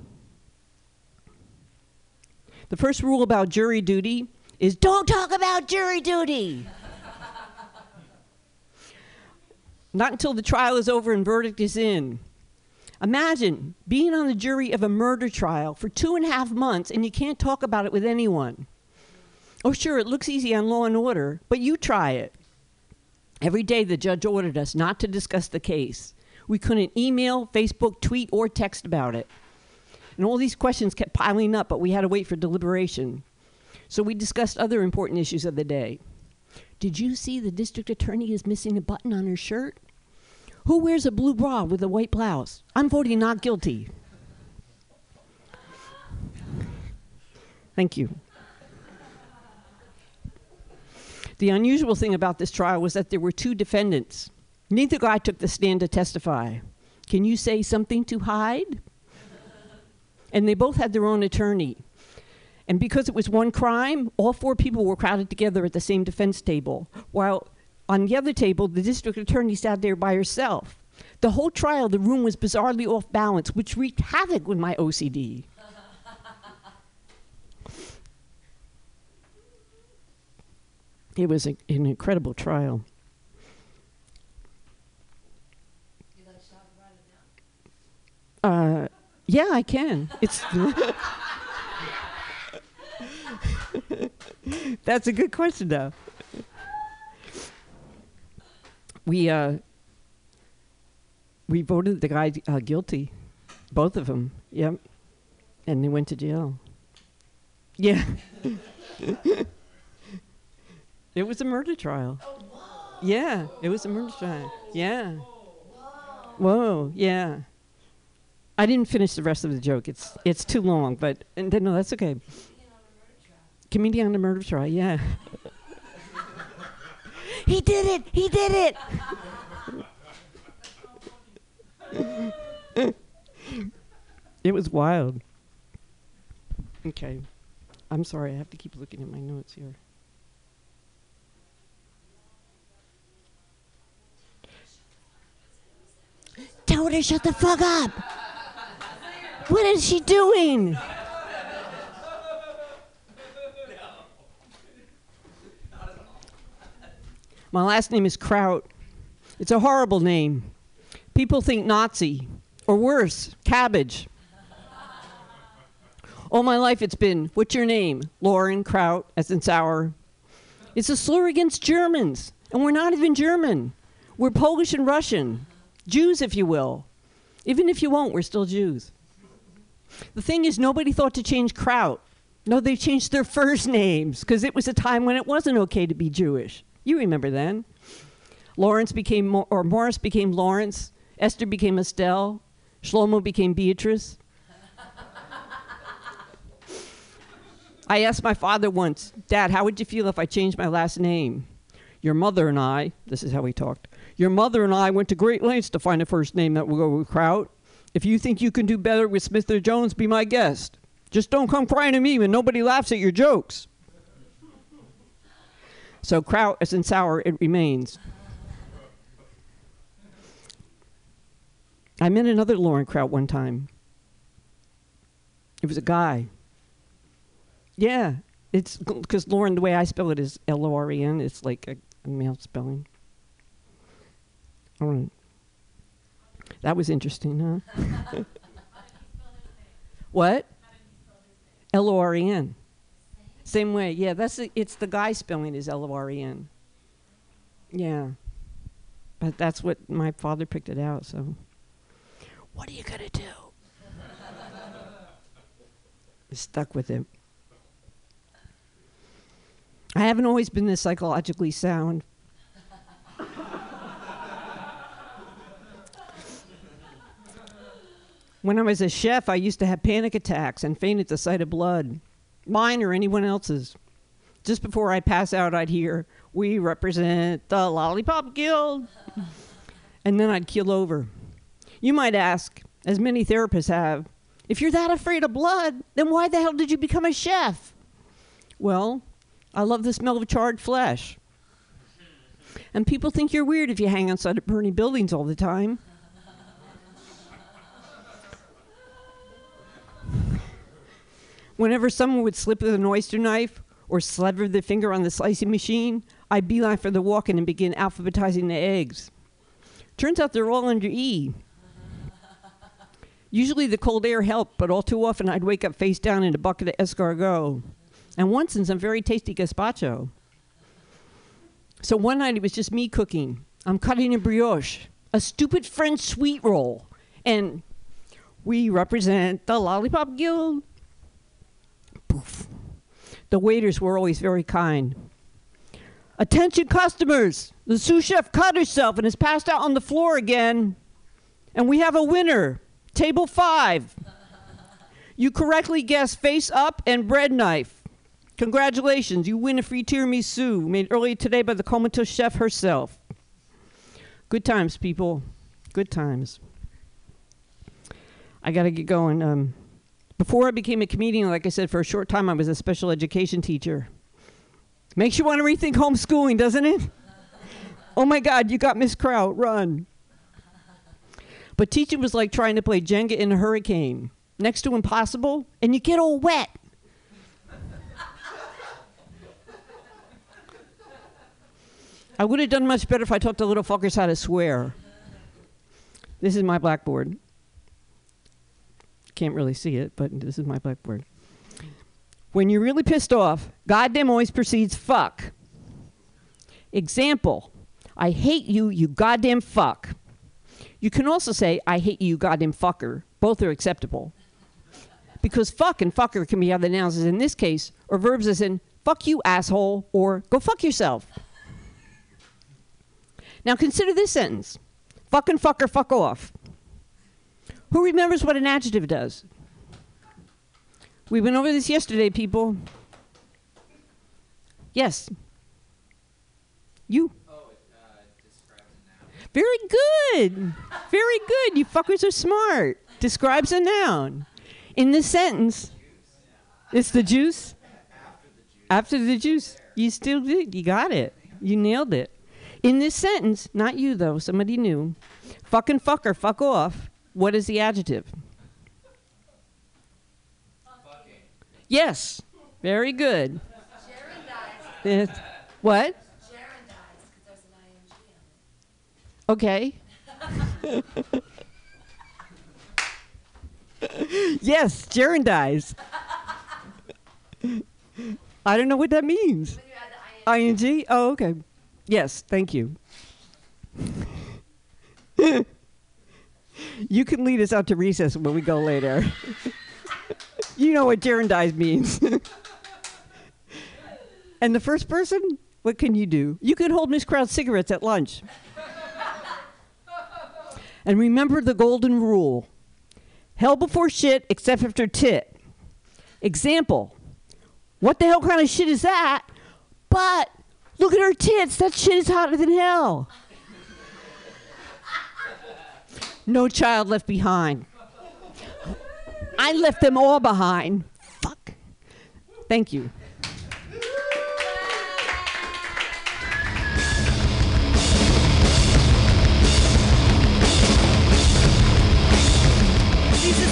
the first rule about jury duty is don't talk about jury duty. Not until the trial is over and verdict is in. Imagine being on the jury of a murder trial for two and a half months and you can't talk about it with anyone. Oh, sure, it looks easy on Law and Order, but you try it. Every day the judge ordered us not to discuss the case. We couldn't email, Facebook, tweet, or text about it. And all these questions kept piling up, but we had to wait for deliberation. So we discussed other important issues of the day. Did you see the district attorney is missing a button on her shirt? Who wears a blue bra with a white blouse? I'm voting not guilty. Thank you. The unusual thing about this trial was that there were two defendants. Neither guy took the stand to testify. Can you say something to hide? And they both had their own attorney. And because it was one crime, all four people were crowded together at the same defense table, while on the other table, the district attorney sat there by herself. The whole trial, the room was bizarrely off balance, which wreaked havoc with my OCD. it was a, an incredible trial. Uh, yeah, I can. It's. That's a good question, though. We uh, we voted the guy uh, guilty, both of them. Yep, and they went to jail. Yeah. it was a murder trial. Yeah, it was a murder trial. Yeah. Whoa. Yeah. I didn't finish the rest of the joke. It's it's too long, but and then, no, that's okay. Comedian on a murder trial. Yeah. he did it. He did it. it was wild. Okay. I'm sorry. I have to keep looking at my notes here. Tell her to shut the fuck up. What is she doing? My last name is Kraut. It's a horrible name. People think Nazi, or worse, cabbage. All my life it's been, what's your name? Loren Kraut, as in sour. It's a slur against Germans, and we're not even German. We're Polish and Russian. Jews, if you will. Even if you won't, we're still Jews. The thing is, nobody thought to change Kraut. No, they changed their first names because it was a time when it wasn't okay to be Jewish. You remember then. Lawrence became, Mo- or Morris became Lawrence. Esther became Estelle. Shlomo became Beatrice. I asked my father once, Dad, how would you feel if I changed my last name? Your mother and I, this is how we talked, your mother and I went to great lengths to find a first name that will go with Kraut. If you think you can do better with Smith or Jones, be my guest. Just don't come crying to me when nobody laughs at your jokes. So kraut as in sour, it remains. I met another Lauren Kraut one time. It was a guy. Yeah, it's because Loren, the way I spell it is L O R E N. It's like a, a male spelling. Lauren. That was interesting, huh? what? L O R E N. Same way, yeah. That's it's the guy spelling is L O R E N. Yeah, but that's what my father picked it out. So, what are you gonna do? Stuck with it. I haven't always been this psychologically sound. when I was a chef, I used to have panic attacks and faint at the sight of blood, mine or anyone else's. Just before I pass out, I'd hear, We represent the Lollipop Guild. and then I'd keel over. You might ask, as many therapists have, if you're that afraid of blood, then why the hell did you become a chef? Well, I love the smell of charred flesh. And people think you're weird if you hang outside of burning buildings all the time. Whenever someone would slip with an oyster knife or sliver their finger on the slicing machine, I'd beeline for the walk-in and begin alphabetizing the eggs. Turns out they're all under E. Usually the cold air helped, but all too often I'd wake up face down in a bucket of escargot. And once in some very tasty gazpacho. So one night it was just me cooking. I'm cutting a brioche, a stupid French sweet roll. And we represent the Lollipop Guild. Poof. The waiters were always very kind. Attention customers! The sous chef cut herself and is passed out on the floor again. And we have a winner. Table five. You correctly guessed face up and bread knife. Congratulations, you win a free tiramisu made earlier today by the comatose chef herself. Good times, people. Good times. I got to get going. Um, before I became a comedian, like I said, for a short time, I was a special education teacher. Makes you want to rethink homeschooling, doesn't it? oh my God, you got Miss Kraut, run. But teaching was like trying to play Jenga in a hurricane. Next to impossible, and you get all wet. I would have done much better if I taught the little fuckers how to swear. This is my blackboard. Can't really see it, but this is my blackboard. When you're really pissed off, goddamn always precedes fuck. Example I hate you, you goddamn fuck. You can also say, I hate you, goddamn fucker. Both are acceptable. Because fuck and fucker can be other nouns as in this case, or verbs as in fuck you, asshole, or go fuck yourself. Now consider this sentence fucking fucker, fuck off. Who remembers what an adjective does? We went over this yesterday, people. Yes. You. Very good. Very good. You fuckers are smart. Describes a noun. In this sentence, it's the juice. After the juice. You still did. You got it. You nailed it. In this sentence, not you though, somebody new. Fucking fucker, fuck off. What is the adjective? Yes. Very good. Yes. What? Okay. yes, gerondize. I don't know what that means. ing. Oh, okay. Yes, thank you. you can lead us out to recess when we go later. you know what gerondize means. and the first person, what can you do? You can hold Miss Kraut cigarettes at lunch. and remember the golden rule hell before shit except after tit. Example What the hell kind of shit is that? But look at her tits. That shit is hotter than hell. No child left behind. I left them all behind. Fuck. Thank you.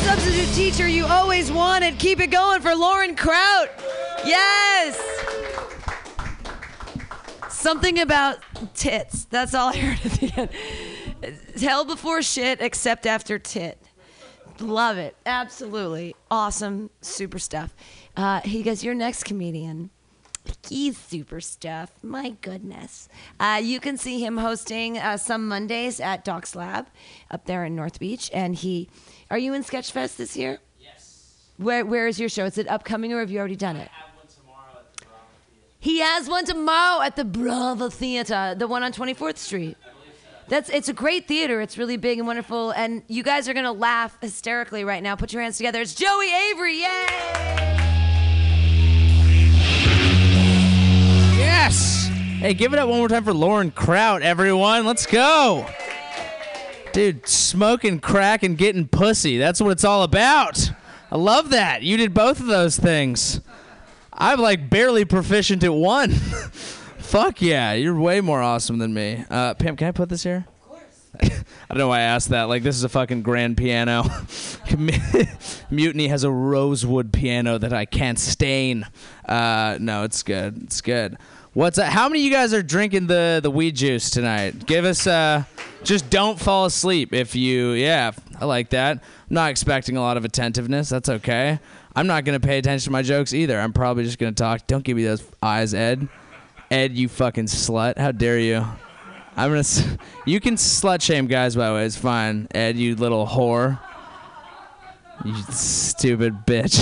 substitute teacher you always wanted. Keep it going for Loren Kraut. Yes. Something about tits. That's all I heard at the end. Hell before shit, except after tit. Love it. Absolutely. Awesome. Super stuff. Uh, he goes, Your next comedian. He's super stuff. My goodness. Uh, you can see him hosting uh, some Mondays at Doc's Lab up there in North Beach. And he, are you in Sketchfest this year? Yes. Where, where is your show? Is it upcoming or have you already done it? He has one tomorrow at the Brava Theater, the one on 24th Street. That's it's a great theater. It's really big and wonderful, and you guys are gonna laugh hysterically right now. Put your hands together. It's Joey Avery. Yay! Yes. Hey, give it up one more time for Loren Kraut, everyone. Let's go. Dude, smoking crack and getting pussy. That's what it's all about. I love that. You did both of those things. I'm like barely proficient at one. Fuck yeah, you're way more awesome than me. Uh, Pam, can I put this here? Of course. I don't know why I asked that. Like, this is a fucking grand piano. Mutiny has a rosewood piano that I can't stain. Uh, no, it's good. It's good. What's up? How many of you guys are drinking the the weed juice tonight? Give us uh just don't fall asleep if you yeah, I like that. I'm not expecting a lot of attentiveness. That's okay. I'm not going to pay attention to my jokes either. I'm probably just going to talk. Don't give me those eyes, Ed. Ed, you fucking slut. How dare you? I'm to You can slut shame guys by the way. It's fine. Ed, you little whore. You stupid bitch.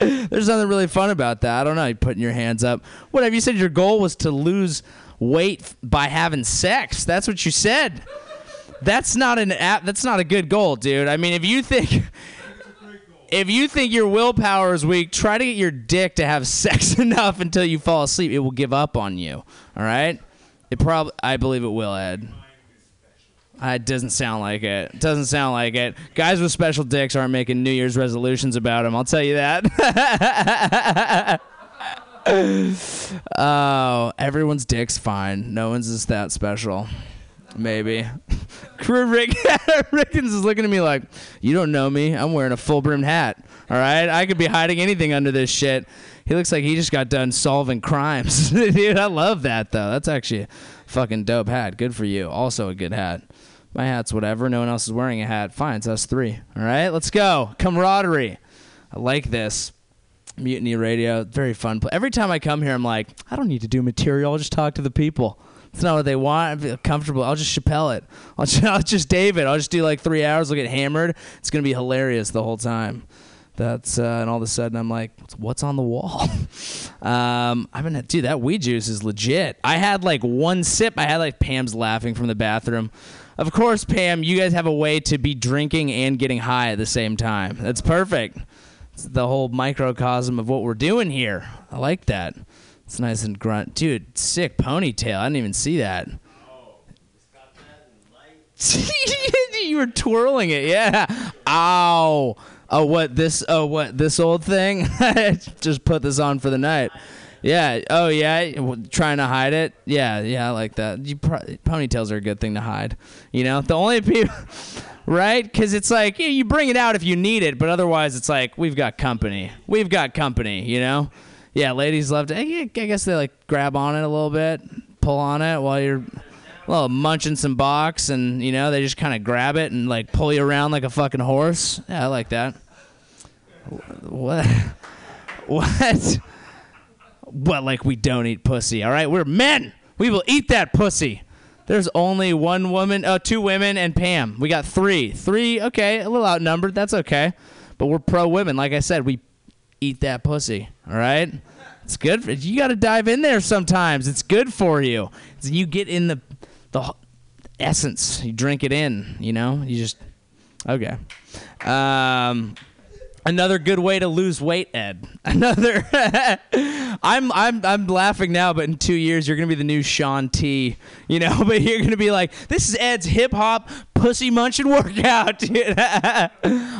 There's nothing really fun about that. I don't know. You putting your hands up. Whatever. You said your goal was to lose weight by having sex. That's what you said. That's not an app. That's not a good goal, dude. I mean, if you think. If you think your willpower is weak, try to get your dick to have sex enough until you fall asleep. It will give up on you. All right? It probably. I believe it will, Ed. It doesn't sound like it. It Doesn't sound like it. Guys with special dicks aren't making New Year's resolutions about them. I'll tell you that. oh, everyone's dick's fine. No one's is that special. Maybe. Rick Rickens is looking at me like, you don't know me. I'm wearing a full brimmed hat. All right, I could be hiding anything under this shit. He looks like he just got done solving crimes, dude. I love that though. That's actually a fucking dope hat. Good for you. Also a good hat. My hat's whatever. No one else is wearing a hat. Fine, it's us three. All right, let's go. Camaraderie. I like this. Mutiny Radio, very fun. Every time I come here, I'm like, I don't need to do material. I'll just talk to the people. It's not what they want. I feel comfortable. I'll just Chappelle it. I'll just, I'll just David. I'll just do like three hours. I'll get hammered. It's gonna be hilarious the whole time. That's uh, and all of a sudden I'm like, what's on the wall? um, I'm gonna dude. That weed juice is legit. I had like one sip. I had like Pam's laughing from the bathroom. Of course, Pam, you guys have a way to be drinking and getting high at the same time. That's perfect. It's the whole microcosm of what we're doing here. I like that. It's nice and grunt. Dude, sick ponytail. I didn't even see that. you were twirling it, yeah. Ow. Oh, what this? Oh, what this old thing? Just put this on for the night. Yeah. Oh, yeah. Trying to hide it. Yeah. Yeah. I like that. You pro- ponytails are a good thing to hide. You know, the only people, right? Because it's like you bring it out if you need it, but otherwise it's like we've got company. We've got company. You know. Yeah. Ladies love to. I guess they like grab on it a little bit, pull on it while you're. Well, munching some box, and you know they just kind of grab it and like pull you around like a fucking horse. Yeah, I like that. What? What? What? Like we don't eat pussy? All right, we're men. We will eat that pussy. There's only one woman, uh, two women, and Pam. We got three. Three. Okay, a little outnumbered. That's okay. But we're pro women. Like I said, we eat that pussy. All right. It's good. For, you got to dive in there sometimes. It's good for you. It's- you get in the the essence. You drink it in. You know. You just okay. Um, another good way to lose weight, Ed. Another. I'm I'm I'm laughing now, but in two years you're gonna be the new Shaun T. You know, but you're gonna be like, this is Ed's hip hop pussy munching workout.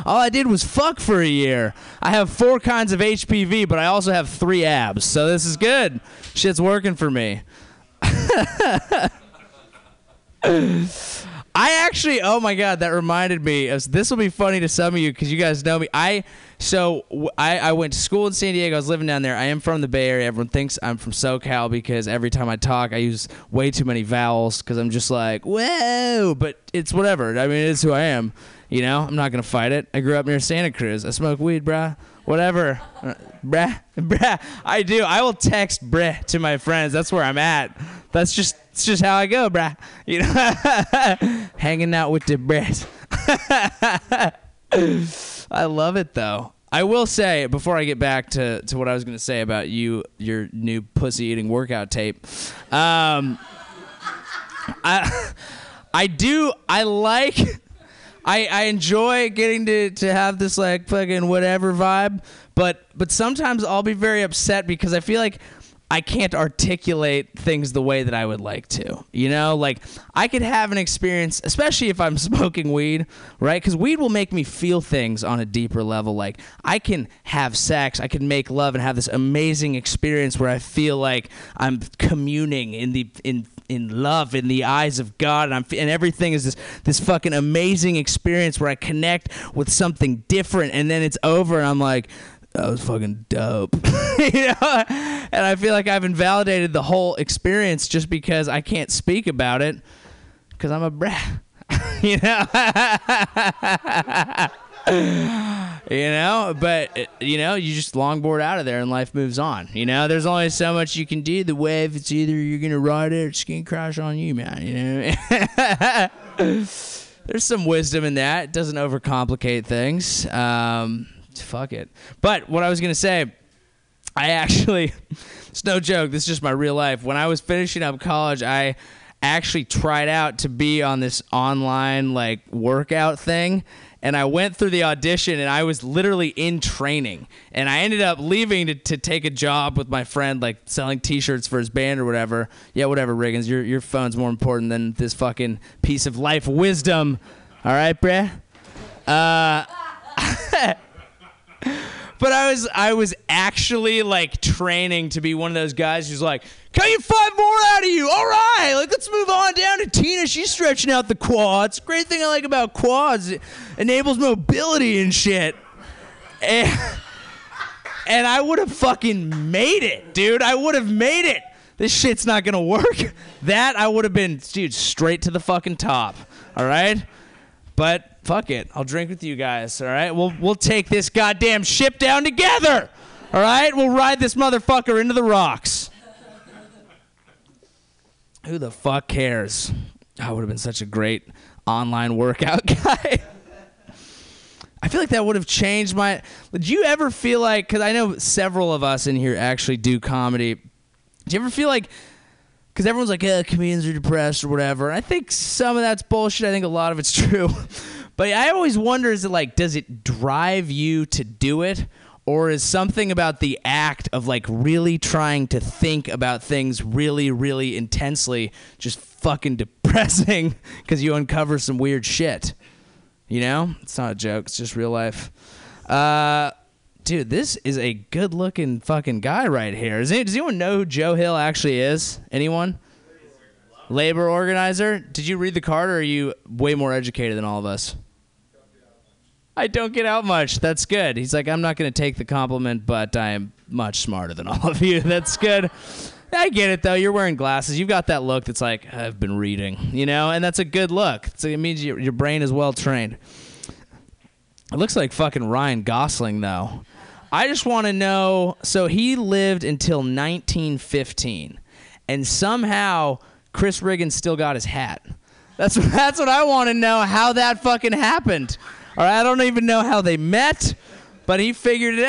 All I did was fuck for a year. I have four kinds of HPV, but I also have three abs, so this is good. Shit's working for me. I actually, oh my god, that reminded me. Of, this will be funny to some of you because you guys know me. I so I, I went to school in San Diego. I was living down there. I am from the Bay Area. Everyone thinks I'm from SoCal because every time I talk, I use way too many vowels because I'm just like whoa. But it's whatever. I mean, it's who I am. You know, I'm not gonna fight it. I grew up near Santa Cruz. I smoke weed, bruh. Whatever, Uh, bruh, bruh. I do. I will text bruh to my friends. That's where I'm at. That's just it's just how I go, bruh. You know, hanging out with the bruh. I love it though. I will say before I get back to, to what I was going to say about you, your new pussy eating workout tape. Um, I I do I like I I enjoy getting to to have this like fucking whatever vibe, but but sometimes I'll be very upset because I feel like I can't articulate things the way that I would like to. You know, like I could have an experience, especially if I'm smoking weed, right? Because weed will make me feel things on a deeper level. Like I can have sex, I can make love, and have this amazing experience where I feel like I'm communing in the in in love in the eyes of God, and I'm and everything is this this fucking amazing experience where I connect with something different, and then it's over, and I'm like that was fucking dope. you know? And I feel like I've invalidated the whole experience just because I can't speak about it because I'm a brat. you know? you know, but you know, you just longboard out of there and life moves on. You know, there's only so much you can do. The wave, it's either you're gonna ride it or it's gonna crash on you, man. You know. there's some wisdom in that. It doesn't overcomplicate things. Um, fuck it. But what I was gonna say, I actually, it's no joke. This is just my real life. When I was finishing up college, I actually tried out to be on this online like workout thing. And I went through the audition and I was literally in training. And I ended up leaving to, to take a job with my friend, like selling t shirts for his band or whatever. Yeah, whatever, Riggins. Your, your phone's more important than this fucking piece of life wisdom. All right, bruh? Uh, but I was I was actually like training to be one of those guys who's like, "Can get five more out of you? All right, like let's move on down to Tina. She's stretching out the quads. Great thing I like about quads, it enables mobility and shit." And, and I would have fucking made it, dude. I would have made it. This shit's not gonna work. That I would have been, dude, straight to the fucking top. All right, but fuck it. I'll drink with you guys. All right, we'll we'll take this goddamn ship down together. All right, we'll ride this motherfucker into the rocks. Who the fuck cares? Ah, I would have been such a great online workout guy. I feel like that would have changed my. Did you ever feel like? Because I know several of us in here actually do comedy. Do you ever feel like? Because everyone's like, "Yeah, comedians are depressed or whatever." And I think some of that's bullshit. I think a lot of it's true. But I always wonder: is it like, does it drive you to do it? Or is something about the act of like really trying to think about things really, really intensely just fucking depressing because you uncover some weird shit? You know, it's not a joke. It's just real life. Uh, dude, this is a good-looking fucking guy right here. Any, does anyone know who Joe Hill actually is? Anyone? Labor organizer. Did you read the card, or are you way more educated than all of us? I don't get out much. That's good. He's like, I'm not going to take the compliment, but I am much smarter than all of you. That's good. I get it though. You're wearing glasses. You've got that look that's like I've been reading, you know, and that's a good look. So it means your, your brain is well trained. It looks like fucking Ryan Gosling though. I just want to know. So he lived until 1915, and somehow Chris Riggins still got his hat. That's that's what I want to know. How that fucking happened. All right, I don't even know how they met, but he figured it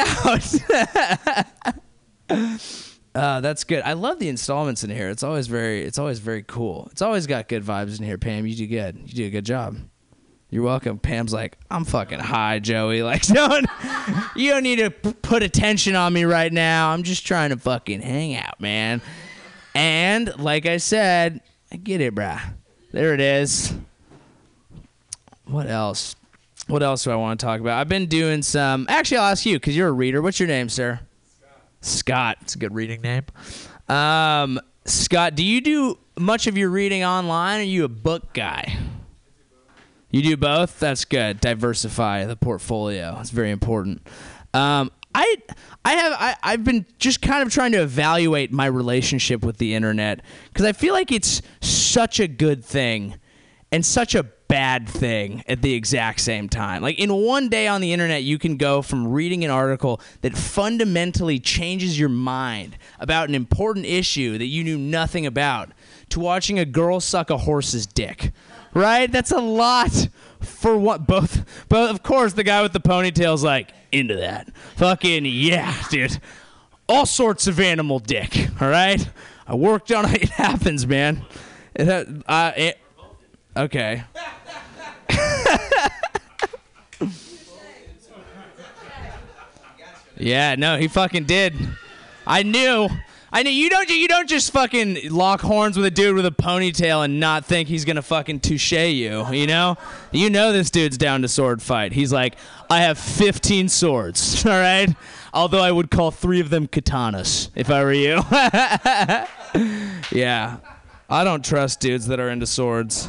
out. Uh, that's good. I love the installments in here. It's always very, it's always very cool. It's always got good vibes in here. Pam, you do good. You do a good job. You're welcome. Pam's like, I'm fucking high, Joey. Like, don't, you don't need to p- put attention on me right now. I'm just trying to fucking hang out, man. And like I said, I get it, bruh. There it is. What else? What else do I want to talk about? I've been doing some. Actually, I'll ask you because you're a reader. What's your name, sir? Scott. Scott. It's a good reading name. Um, Scott, do you do much of your reading online? Or are you a book guy? You do both. That's good. Diversify the portfolio. It's very important. Um, I I have I, I've been just kind of trying to evaluate my relationship with the internet because I feel like it's such a good thing and such a bad thing at the exact same time. Like in one day on the internet, you can go from reading an article that fundamentally changes your mind about an important issue that you knew nothing about to watching a girl suck a horse's dick. Right? That's a lot for what both but of course the guy with the ponytail's like into that. Fucking yeah, dude. All sorts of animal dick, all right? I worked on it. It happens, man. It, uh, it, okay. Yeah, no, he fucking did. I knew. I knew you don't you don't just fucking lock horns with a dude with a ponytail and not think he's gonna fucking touche you, you know? You know this dude's down to sword fight. He's like, I have 15 swords, all right? Although I would call three of them katanas if I were you. yeah, I don't trust dudes that are into swords.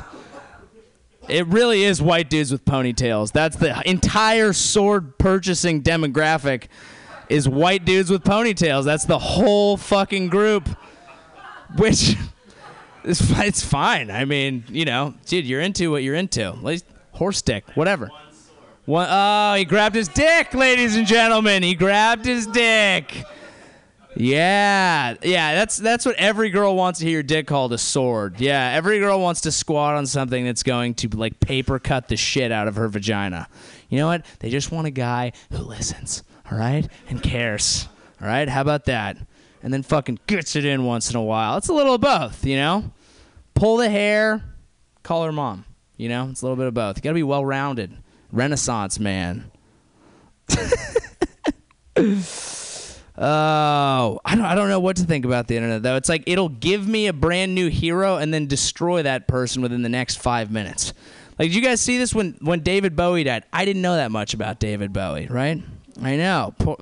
It really is white dudes with ponytails. That's the entire sword purchasing demographic is white dudes with ponytails. That's the whole fucking group. Which is it's fine. I mean, you know, dude, you're into what you're into. Least horse dick, whatever. One, oh, he grabbed his dick, ladies and gentlemen. He grabbed his dick. Yeah, yeah, that's that's what every girl wants to hear your dick called a sword. Yeah, every girl wants to squat on something that's going to like paper cut the shit out of her vagina. You know what? They just want a guy who listens, all right, and cares. All right, how about that? And then fucking gets it in once in a while. It's a little of both, you know. Pull the hair, call her mom. You know, it's a little bit of both. You gotta be well rounded. Renaissance man. Oh, I don't, I don't know what to think about the internet though. It's like it'll give me a brand new hero and then destroy that person within the next five minutes. Like, did you guys see this when when David Bowie died? I didn't know that much about David Bowie, right? I know, poor,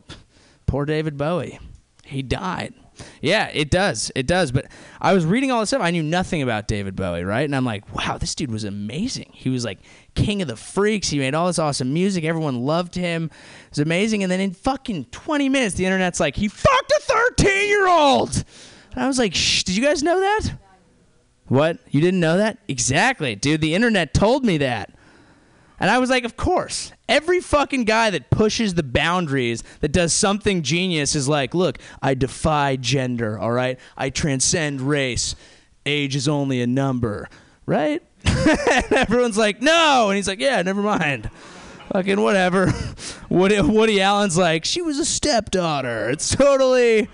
poor David Bowie. He died. Yeah, it does. It does. But I was reading all this stuff. I knew nothing about David Bowie, right? And I'm like, wow, this dude was amazing. He was like king of the freaks. He made all this awesome music. Everyone loved him. It was amazing. And then in fucking 20 minutes, the internet's like, he fucked a 13 year old. And I was like, shh, did you guys know that? What? You didn't know that? Exactly, dude. The internet told me that. And I was like, of course. Every fucking guy that pushes the boundaries, that does something genius, is like, look, I defy gender, all right? I transcend race. Age is only a number, right? and everyone's like, no. And he's like, yeah, never mind. Fucking whatever. Woody, Woody Allen's like, she was a stepdaughter. It's totally.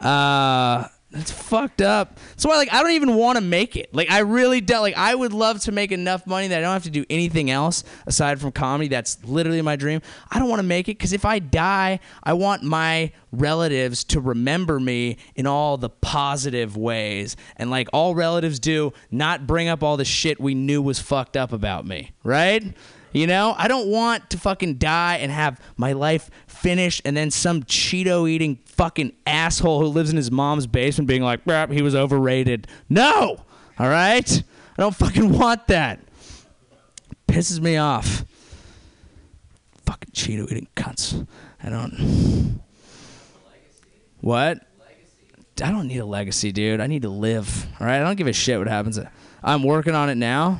Uh, that's fucked up. So I like I don't even want to make it. Like I really don't like I would love to make enough money that I don't have to do anything else aside from comedy. That's literally my dream. I don't want to make it cuz if I die, I want my relatives to remember me in all the positive ways. And like all relatives do, not bring up all the shit we knew was fucked up about me, right? You know, I don't want to fucking die and have my life finished and then some Cheeto eating fucking asshole who lives in his mom's basement being like, "Brap, he was overrated. No! All right? I don't fucking want that. Pisses me off. Fucking Cheeto eating cunts. I don't. What? I don't need a legacy, dude. I need to live. All right? I don't give a shit what happens. I'm working on it now.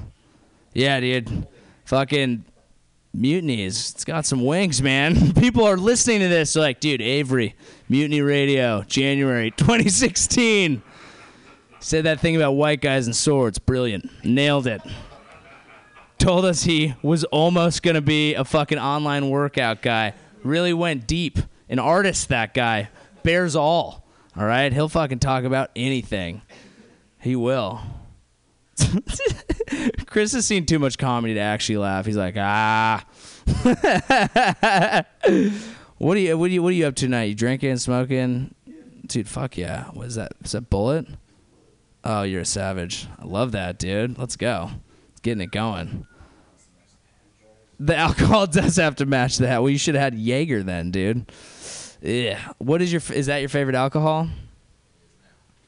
Yeah, dude. Fucking mutinies. It's got some wings, man. People are listening to this. Like, dude, Avery, Mutiny Radio, January 2016. Said that thing about white guys and swords. Brilliant. Nailed it. Told us he was almost going to be a fucking online workout guy. Really went deep. An artist, that guy. Bears all. All right? He'll fucking talk about anything. He will. Chris has seen too much comedy to actually laugh. He's like, ah. what are you? What are you? What are you up to tonight? You drinking, smoking? Dude, fuck yeah. What is that? Is that Bulleit? Oh, you're a savage. I love that, dude. Let's go. It's getting it going. The alcohol does have to match that. Well, you should have had Jaeger then, dude. Yeah. What is your? Is that your favorite alcohol?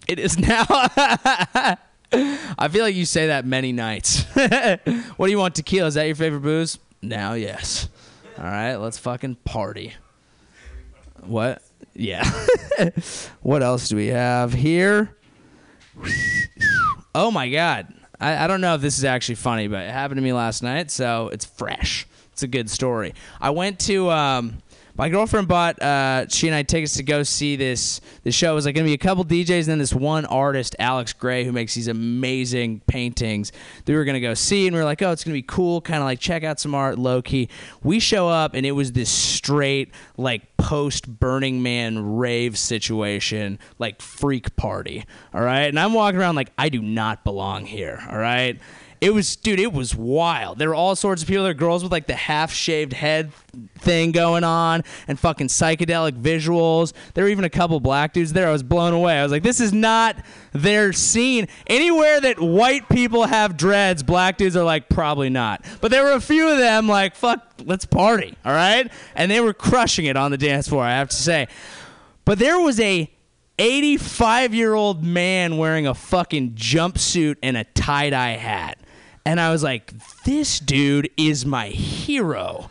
It is now. I feel like you say that many nights. what do you want, tequila? Is that your favorite booze? Now, yes. All right, let's fucking party. What? Yeah. what else do we have here? Oh my god. I, I don't know if this is actually funny, but it happened to me last night, so it's fresh. It's a good story. I went to um, my girlfriend bought uh, she and I tickets to go see this this show. It was like gonna be a couple DJs and then this one artist, Alex Grey, who makes these amazing paintings. That we were gonna go see, and we were like, oh, it's gonna be cool, kind of like check out some art, low key. We show up, and it was this straight like post Burning Man rave situation, like freak party. All right, and I'm walking around like I do not belong here. All right. It was, dude, it was wild. There were all sorts of people. There were girls with like the half shaved head thing going on and fucking psychedelic visuals. There were even a couple black dudes there. I was blown away. I was like, this is not their scene. Anywhere that white people have dreads, black dudes are like, probably not. But there were a few of them like, fuck, let's party, all right? And they were crushing it on the dance floor, I have to say. But there was a 85 year old man wearing a fucking jumpsuit and a tie dye hat. And I was like, this dude is my hero.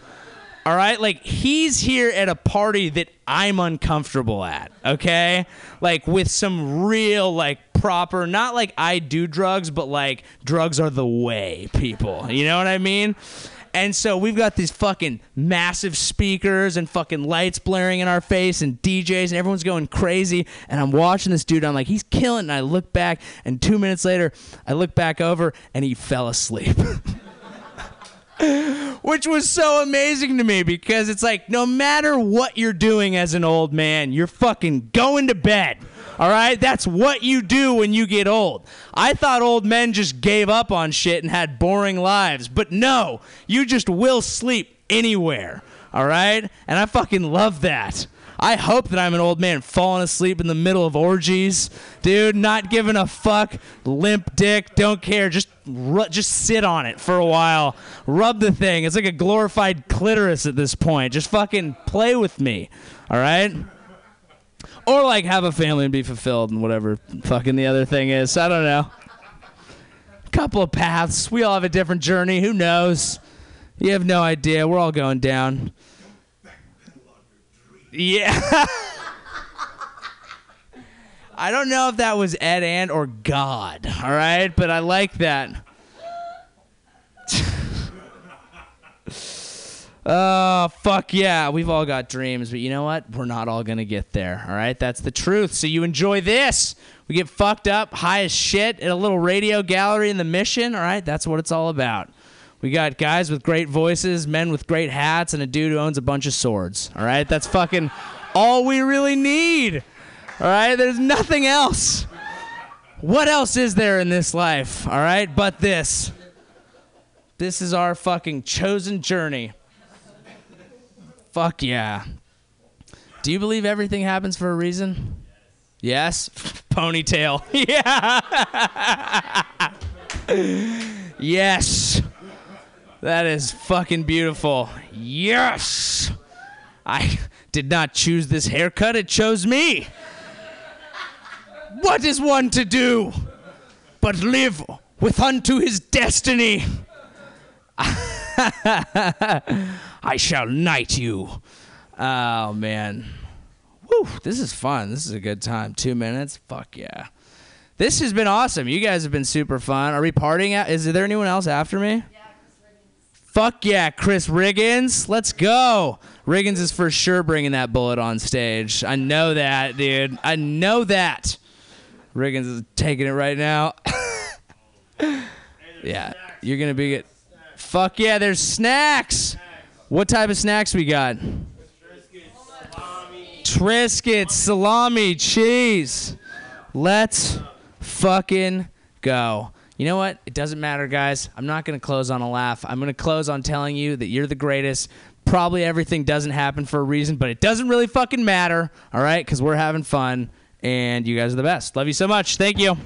All right? Like, he's here at a party that I'm uncomfortable at, okay? Like, with some real, like, proper, not like I do drugs, but like drugs are the way, people. You know what I mean? And so we've got these fucking massive speakers and fucking lights blaring in our face and DJs and everyone's going crazy. And I'm watching this dude. I'm like, he's killing. And I look back, and two minutes later, I look back over and he fell asleep. Which was so amazing to me because it's like no matter what you're doing as an old man, you're fucking going to bed. All right? That's what you do when you get old. I thought old men just gave up on shit and had boring lives, but no, you just will sleep anywhere. All right? And I fucking love that. I hope that I'm an old man falling asleep in the middle of orgies, dude. Not giving a fuck, limp dick, don't care. Just ru- just sit on it for a while, rub the thing. It's like a glorified clitoris at this point. Just fucking play with me, all right? Or like have a family and be fulfilled and whatever fucking the other thing is. I don't know. Couple of paths. We all have a different journey. Who knows? You have no idea. We're all going down. Yeah. I don't know if that was Ed and or God, all right? But I like that. Oh, fuck yeah. We've all got dreams, but you know what? We're not all going to get there, all right? That's the truth. So you enjoy this. We get fucked up, high as shit at a little radio gallery in the mission, all right? That's what it's all about. We got guys with great voices, men with great hats, and a dude who owns a bunch of swords, all right? That's fucking all we really need, all right? There's nothing else. What else is there in this life, all right, but this? This is our fucking chosen journey. Fuck yeah. Do you believe everything happens for a reason? Yes. Ponytail. Yeah. yes. That is fucking beautiful. Yes. I did not choose this haircut, it chose me. What is one to do but live with unto his destiny? I shall knight you. Oh man. Woo, this is fun. This is a good time. Two minutes. Fuck yeah. This has been awesome. You guys have been super fun. Are we partying out? Is there anyone else after me? Yeah, Fuck yeah, Chris Riggins. Let's go. Riggins is for sure bringing that Bulleit on stage. I know that, dude. I know that. Riggins is taking it right now. yeah, you're going to be it. Fuck yeah, there's snacks. What type of snacks we got? Triscuits, salami, cheese. Let's fucking go. You know what? It doesn't matter, guys. I'm not going to close on a laugh. I'm going to close on telling you that you're the greatest. Probably everything doesn't happen for a reason, but it doesn't really fucking matter, all right? Because we're having fun, and you guys are the best. Love you so much. Thank you.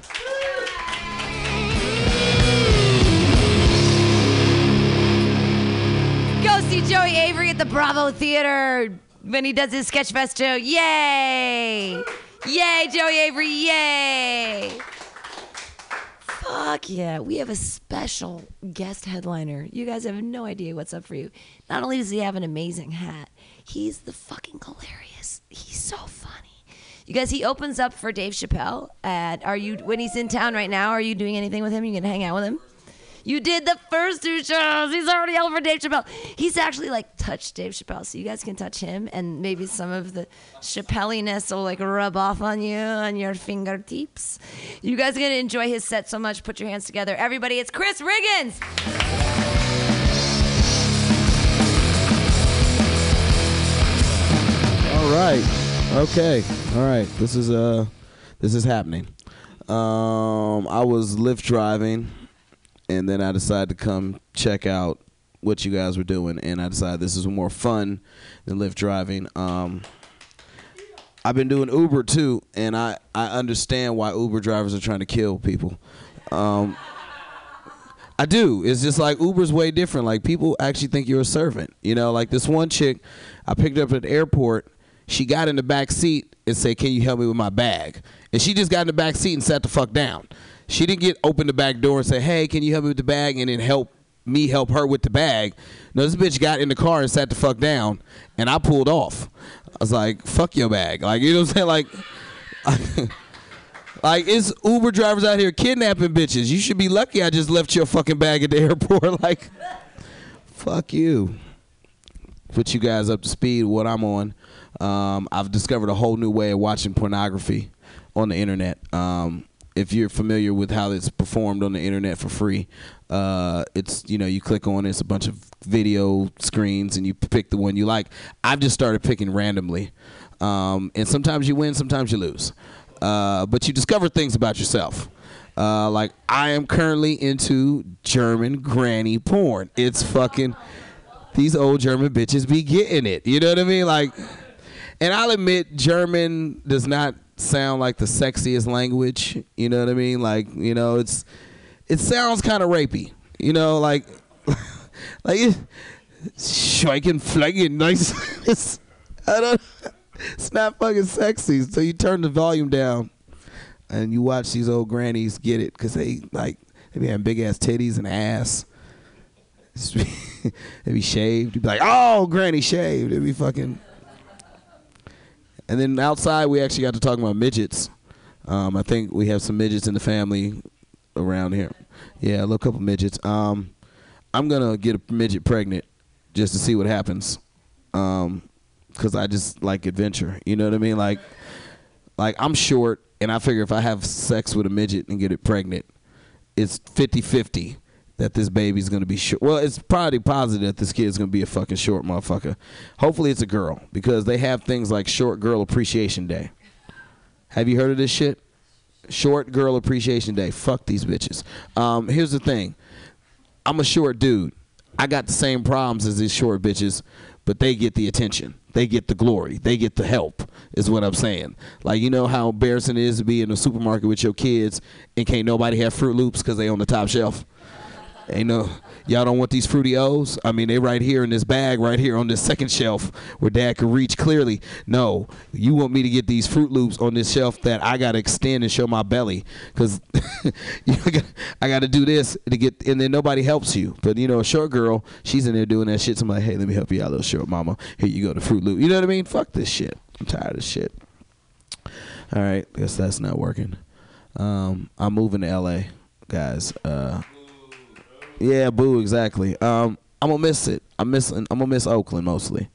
The Brava Theater when he does his Sketchfest show. Yay! Yay, Joey Avery! Yay! Fuck. Fuck yeah. We have a special guest headliner. You guys have no idea what's up for you. Not only does he have an amazing hat, he's the fucking hilarious. He's so funny. You guys, he opens up for Dave Chappelle at are you when he's in town right now, are you doing anything with him? You gonna hang out with him? You did the first two shows. He's already for Dave Chappelle. He's actually like touched Dave Chappelle, so you guys can touch him, and maybe some of the Chappelliness will like rub off on you on your fingertips. You guys are gonna enjoy his set so much. Put your hands together, everybody. It's Chris Riggins. All right. Okay. All right. This is uh this is happening. Um I was Lyft driving and then I decided to come check out what you guys were doing and I decided this is more fun than Lyft driving. Um I've been doing Uber too and I I understand why Uber drivers are trying to kill people. Um I do. It's just like Uber's way different. Like people actually think you're a servant. You know, like this one chick I picked up at the airport. She got in the back seat and said, "Can you help me with my bag?" And she just got in the back seat and sat the fuck down. She didn't get open the back door and say, "Hey, can you help me with the bag?" and then help me help her with the bag. No, this bitch got in the car and sat the fuck down, and I pulled off. I was like, "Fuck your bag," like you know what I'm saying, like. Like it's Uber drivers out here kidnapping bitches. You should be lucky I just left your fucking bag at the airport. Like, fuck you. Put you guys up to speed what I'm on. Um, I've discovered a whole new way of watching pornography on the internet. Um, if you're familiar with how it's performed on the internet for free, uh, it's you know you click on it, it's a bunch of video screens and you pick the one you like. I've just started picking randomly, um, and sometimes you win, sometimes you lose uh, but you discover things about yourself. Uh, like I am currently into German granny porn. It's fucking these old German bitches be getting it. You know what I mean? Like, and I'll admit German does not sound like the sexiest language. You know what I mean? Like, you know, it's it sounds kind of rapey. You know, like like Schweigen Flagen nice. it's, I don't. It's not fucking sexy. So you turn the volume down, and you watch these old grannies get it because they like they be having big ass titties and ass. they be shaved. You'd be like, oh, granny shaved. It'd be fucking. And then outside, we actually got to talk about midgets. Um, I think we have some midgets in the family around here. Yeah, a little couple midgets. Um, I'm gonna get a midget pregnant just to see what happens. Um, cause I just like adventure. You know what I mean? Like, like I'm short, and I figure if I have sex with a midget and get it pregnant, it's 50-50 that this baby's gonna be short. Well, it's probably positive that this kid's gonna be a fucking short motherfucker. Hopefully, it's a girl because they have things like Short Girl Appreciation Day. Have you heard of this shit? Short Girl Appreciation Day. Fuck these bitches. Um, here's the thing. I'm a short dude. I got the same problems as these short bitches, but they get the attention. They get the glory. They get the help, is what I'm saying. Like, you know how embarrassing it is to be in a supermarket with your kids and can't nobody have Froot Loops because they on the top shelf? Ain't no, y'all don't want these fruity O's? I mean, they right here in this bag, right here on this second shelf where dad can reach clearly. No, you want me to get these Froot Loops on this shelf that I got to extend and show my belly because I got to do this to get, and then nobody helps you. But, you know, a short girl, she's in there doing that shit. Somebody, hey, let me help you out, little short mama. Here you go, the Froot Loop. You know what I mean? Fuck this shit. I'm tired of shit. All right, guess that's not working. Um, I'm moving to LA, guys. Uh, yeah, boo, exactly. Um, I'm gonna miss it. I'm missing. I'm gonna miss Oakland mostly.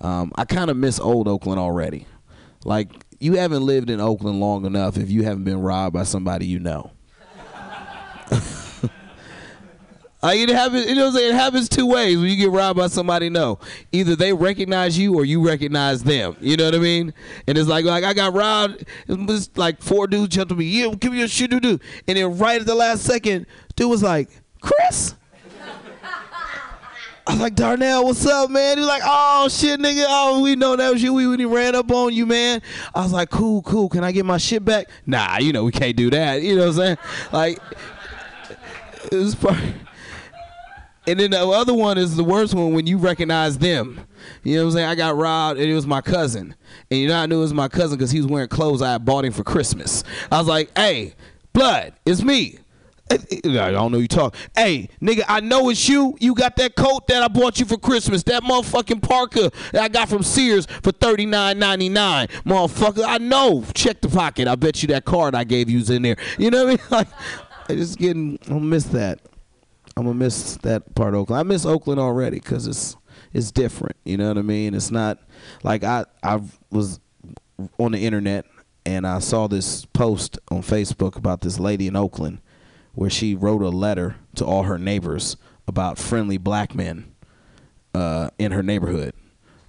Um, I kind of miss old Oakland already. Like you haven't lived in Oakland long enough if you haven't been robbed by somebody you know. Like it happens, you know what I'm saying? It happens two ways when you get robbed by somebody you know. Either they recognize you or you recognize them. You know what I mean? And it's like like I got robbed, it was like four dudes jumped to me, yeah, give me your shit, dude. And then right at the last second, dude was like, Chris? I was like, Darnell, what's up, man? He was like, oh shit, nigga. Oh, we know that was you. We really ran up on you, man. I was like, cool, cool. Can I get my shit back? Nah, you know we can't do that. You know what I'm saying? Like, it was part. And then the other one is the worst one when you recognize them. You know what I'm saying? I got robbed and it was my cousin. And you know I knew it was my cousin because he was wearing clothes I bought him for Christmas. I was like, hey, blood, it's me. Eh, eh, I don't know you talk. Hey, nigga, I know it's you. You got that coat that I bought you for Christmas. That motherfucking parka that I got from Sears for thirty nine ninety nine. Motherfucker, I know. Check the pocket. I bet you that card I gave you's in there. You know what I mean? Like, I just getting. Gonna miss that. I'm gonna miss that part of Oakland. I miss Oakland already because it's it's different. You know what I mean? It's not like I I was on the internet and I saw this post on Facebook about this lady in Oakland where she wrote a letter to all her neighbors about friendly black men uh, in her neighborhood.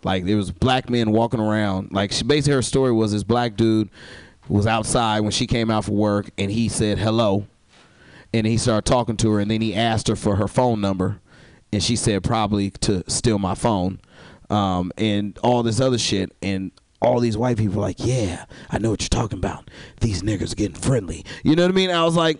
Like there was black men walking around. Like she basically her story was this black dude was outside when she came out for work and he said hello, and he started talking to her and then he asked her for her phone number, and she said probably to steal my phone, um, and all this other shit and. All these white people were like, yeah, I know what you're talking about. These niggas getting friendly. You know what I mean? I was like,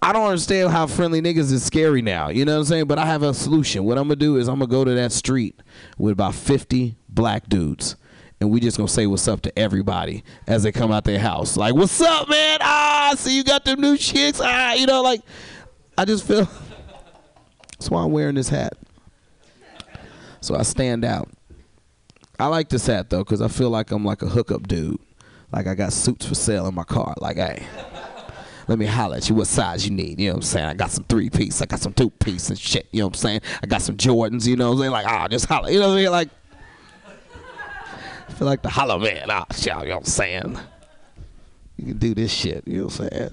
I don't understand how friendly niggas is scary now. You know what I'm saying? But I have a solution. What I'm gonna do is I'm gonna go to that street with about 50 black dudes. And we just gonna say what's up to everybody as they come out their house. Like, what's up, man? Ah, see you got them new chicks. Ah, you know, like I just feel that's why I'm wearing this hat. So I stand out. I like this hat though, because I feel like I'm like a hookup dude. Like I got suits for sale in my car. Like, hey, let me holler at you what size you need. You know what I'm saying? I got some three piece, I got some two piece and shit. You know what I'm saying? I got some Jordans, you know what I'm saying? Like, ah, just holler. You know what I mean? Like, I feel like the holler man. Ah, shit, you know what I'm saying? You can do this shit. You know what I'm saying?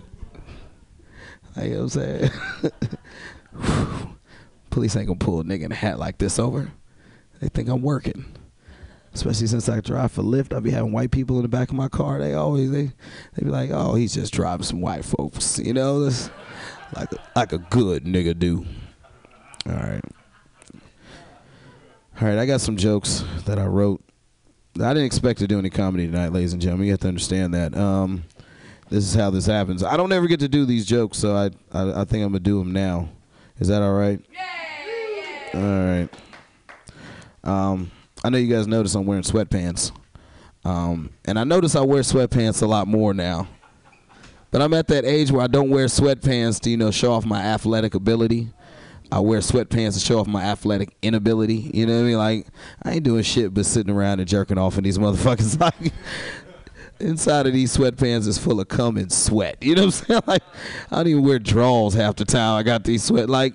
Like, you know what I'm saying? Police ain't gonna pull a nigga in a hat like this over. They think I'm working. Especially since I drive for Lyft, I be having white people in the back of my car. They always they they be like, "Oh, he's just driving some white folks," you know, this like a, like a good nigga do. All right, all right. I got some jokes that I wrote. I didn't expect to do any comedy tonight, ladies and gentlemen. You have to understand that. Um, this is how this happens. I don't ever get to do these jokes, so I I, I think I'm gonna do them now. Is that all right? All right. Um, I know you guys notice I'm wearing sweatpants. Um, and I notice I wear sweatpants a lot more now. But I'm at that age where I don't wear sweatpants to, you know, show off my athletic ability. I wear sweatpants to show off my athletic inability. You know what I mean? Like, I ain't doing shit but sitting around and jerking off in these motherfuckers. Like, inside of these sweatpants is full of cum and sweat. You know what I'm saying? Like, I don't even wear drawers half the time. I got these sweat. Like,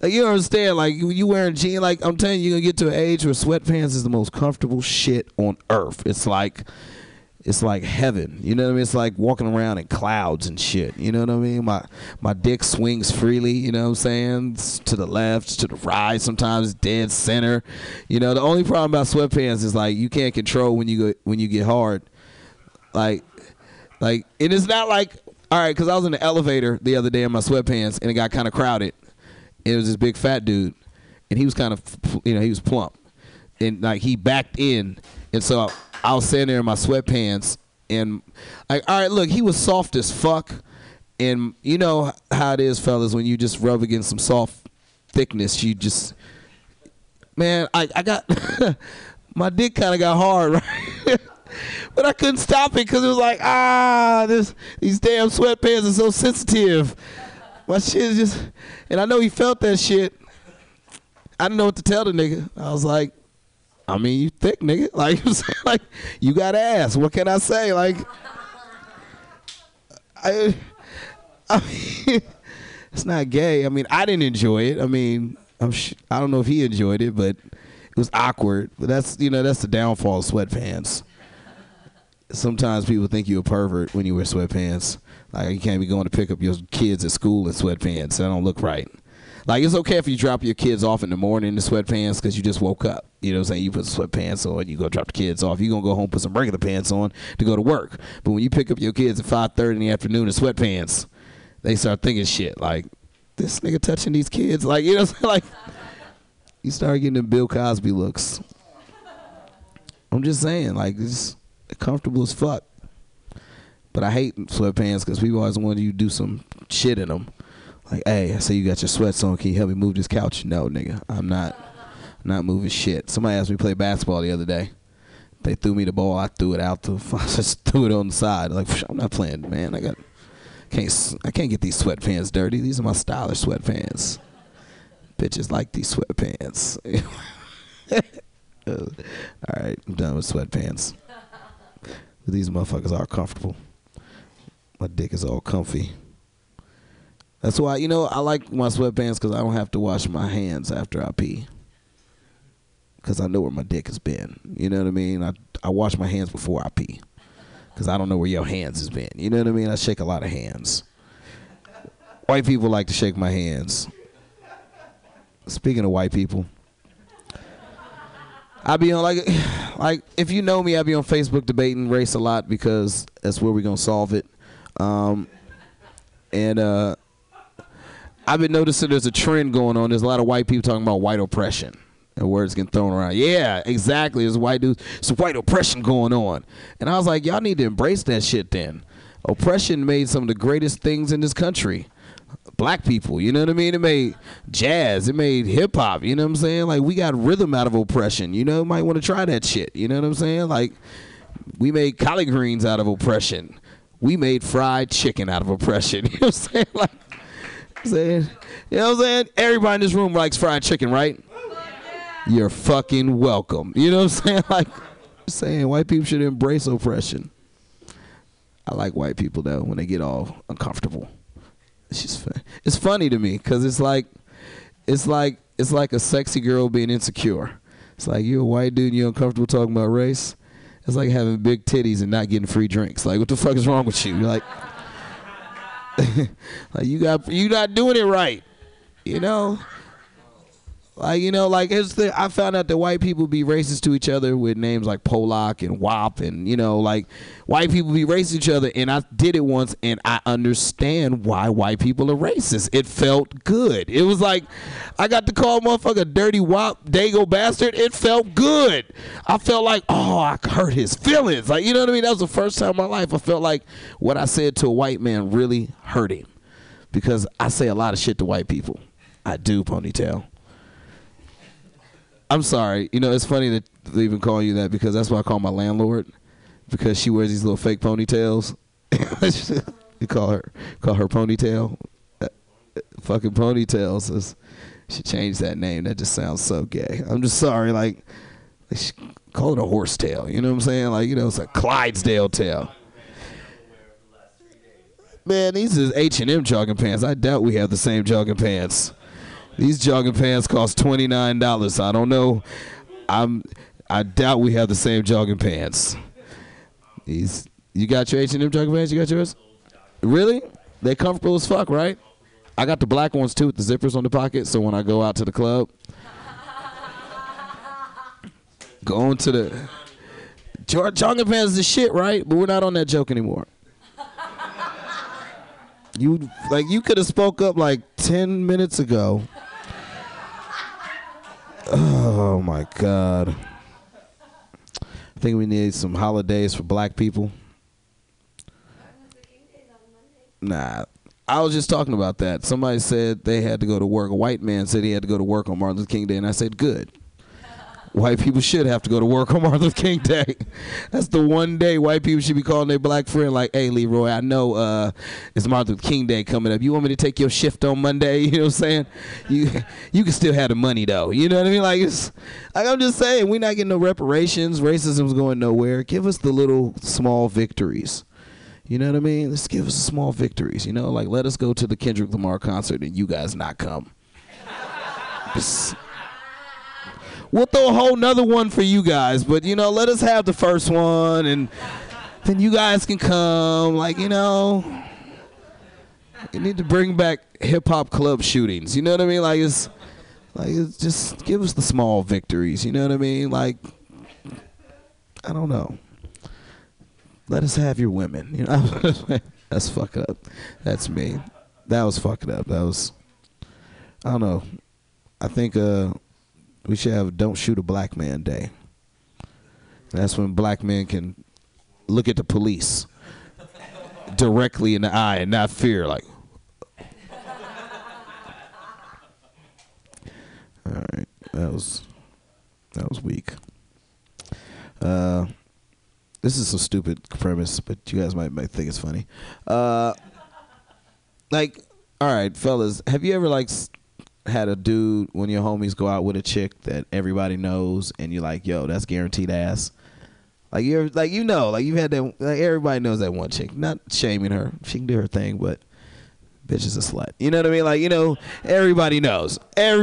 like you understand, like you, you wearing jeans, like I'm telling you, you're gonna get to an age where sweatpants is the most comfortable shit on earth. It's like it's like heaven. You know what I mean? It's like walking around in clouds and shit. You know what I mean? My my dick swings freely, you know what I'm saying? To the left, to the right, sometimes dead center. You know, the only problem about sweatpants is like you can't control when you go when you get hard. Like like and it's not like all right, because I was in the elevator the other day in my sweatpants and it got kind of crowded it was this big fat dude, and he was kind of, you know, he was plump, and like he backed in, and so I, I was sitting there in my sweatpants, and like, all right, look, he was soft as fuck, and you know how it is, fellas, when you just rub against some soft thickness, you just, man, I I got my dick kind of got hard, right. But I couldn't stop it because it was like, ah, this these damn sweatpants are so sensitive. My shit is just, and I know he felt that shit. I didn't know what to tell the nigga. I was like, I mean, you thick nigga. Like, like you got ass. What can I say? Like, I, I mean, it's not gay. I mean, I didn't enjoy it. I mean, I'm sh- I don't know if he enjoyed it, but it was awkward. But that's you know that's the downfall of sweatpants. Sometimes people think you're a pervert when you wear sweatpants. Like you can't be going to pick up your kids at school in sweatpants. That don't look right. Like it's okay if you drop your kids off in the morning in sweatpants because you just woke up. You know what I'm saying? You put sweatpants on, you go drop the kids off. You're gonna go home put some regular pants on to go to work. But when you pick up your kids at 5:30 in the afternoon in sweatpants, they start thinking shit like this nigga touching these kids. Like you know, what I'm saying? like you start getting the Bill Cosby looks. I'm just saying, like it's comfortable as fuck. But I hate sweatpants because people always want you to do some shit in them. Like, hey, I say you got your sweats on. Can you help me move this couch? No, nigga, I'm not. Not moving shit. Somebody asked me to play basketball the other day. They threw me the ball. I threw it out. The I just threw it on the side. Like I'm not playing, man. I got Can't I can't get these sweatpants dirty. These are my stylish sweatpants. Bitches like these sweatpants. Uh, all right, I'm done with sweatpants. These motherfuckers are comfortable. My dick is all comfy. That's why you know I like my sweatpants because I don't have to wash my hands after I pee. Because I know where my dick has been. You know what I mean? I I wash my hands before I pee. Because I don't know where your hands has been. You know what I mean? I shake a lot of hands. White people like to shake my hands. Speaking of white people, I be on like like if you know me, I be on Facebook debating race a lot because that's where we gonna solve it. Um, and uh, I've been noticing there's a trend going on. There's a lot of white people talking about white oppression. And words getting thrown around. Yeah, exactly. There's white dudes. Some white oppression going on. And I was like, y'all need to embrace that shit then. Oppression made some of the greatest things in this country. Black people, you know what I mean? It made jazz, it made hip hop, you know what I'm saying? Like we got rhythm out of oppression. You know, might want to try that shit. You know what I'm saying? Like we made collard greens out of oppression. We made fried chicken out of oppression. You know what I'm saying? Like saying, you know what I'm saying? Everybody in this room likes fried chicken, right? You're fucking welcome. You know what I'm saying? Like saying white people should embrace oppression. I like white people though when they get all uncomfortable. It's just fun. It's funny to me because it's like, it's like it's like a sexy girl being insecure. It's like you're a white dude and you're uncomfortable talking about race. It's like having big titties and not getting free drinks. Like what the fuck is wrong with you? Like, like you got you not doing it right. You know. Like you know, like it's the I found out that white people be racist to each other with names like Polak and WAP, and you know, like white people be racist to each other. And I did it once, and I understand why white people are racist. It felt good. It was like I got to call motherfucker dirty WAP, dago bastard. It felt good. I felt like oh, I hurt his feelings. Like you know what I mean? That was the first time in my life I felt like what I said to a white man really hurt him, because I say a lot of shit to white people. I do, ponytail. I'm sorry. You know, it's funny that they even call you that because that's what I call my landlord because she wears these little fake ponytails. you call her call her ponytail. Uh, fucking ponytails. She changed that name. That just sounds so gay. I'm just sorry. Like, call it a horse tail. You know what I'm saying? Like, you know, it's a Clydesdale tail. Man, these is H and M jogging pants. I doubt we have the same jogging pants. These jogging pants cost twenty nine dollars. I don't know. I'm. I doubt we have the same jogging pants. These. You got your H and M jogging pants? You got yours? Really? They comfortable as fuck, right? I got the black ones too with the zippers on the pocket. So when I go out to the club, going to the jog- jogging pants is the shit, right? But we're not on that joke anymore. You like you could have spoke up like ten minutes ago. Oh my god. I think we need some holidays for black people. Nah. I was just talking about that. Somebody said they had to go to work. A white man said he had to go to work on Martin Luther King Day, and I said, good. White people should have to go to work on Martin Luther King Day. That's the one day white people should be calling their black friend like, "Hey, Leroy, I know uh, it's Martin Luther King Day coming up. You want me to take your shift on Monday? You know what I'm saying? You you can still have the money though. You know what I mean? Like it's like I'm just saying, we're not getting no reparations. Racism's going nowhere. Give us the little small victories. You know what I mean? Let's give us small victories. You know, like let us go to the Kendrick Lamar concert and you guys not come. We'll throw a whole nother one for you guys, but you know, let us have the first one, and then you guys can come. Like you know, you need to bring back hip hop club shootings. You know what I mean? Like it's like it's just give us the small victories. You know what I mean? Like I don't know. Let us have your women. You know, that's fucked up. That's me. That was fucked up. That was. I don't know. I think uh, we should have Don't Shoot a Black Man Day. That's when black men can look at the police directly in the eye and not fear. Like, all right, that was that was weak. Uh, this is a stupid premise, but you guys might, might think it's funny. Uh, like, all right, fellas, have you ever like had a dude when your homies go out with a chick that everybody knows, and you're like, yo, that's guaranteed ass. Like you're like you know, like you've had that. Like everybody knows that one chick. Not shaming her, she can do her thing, but bitch is a slut. You know what I mean? Like you know, everybody knows. Every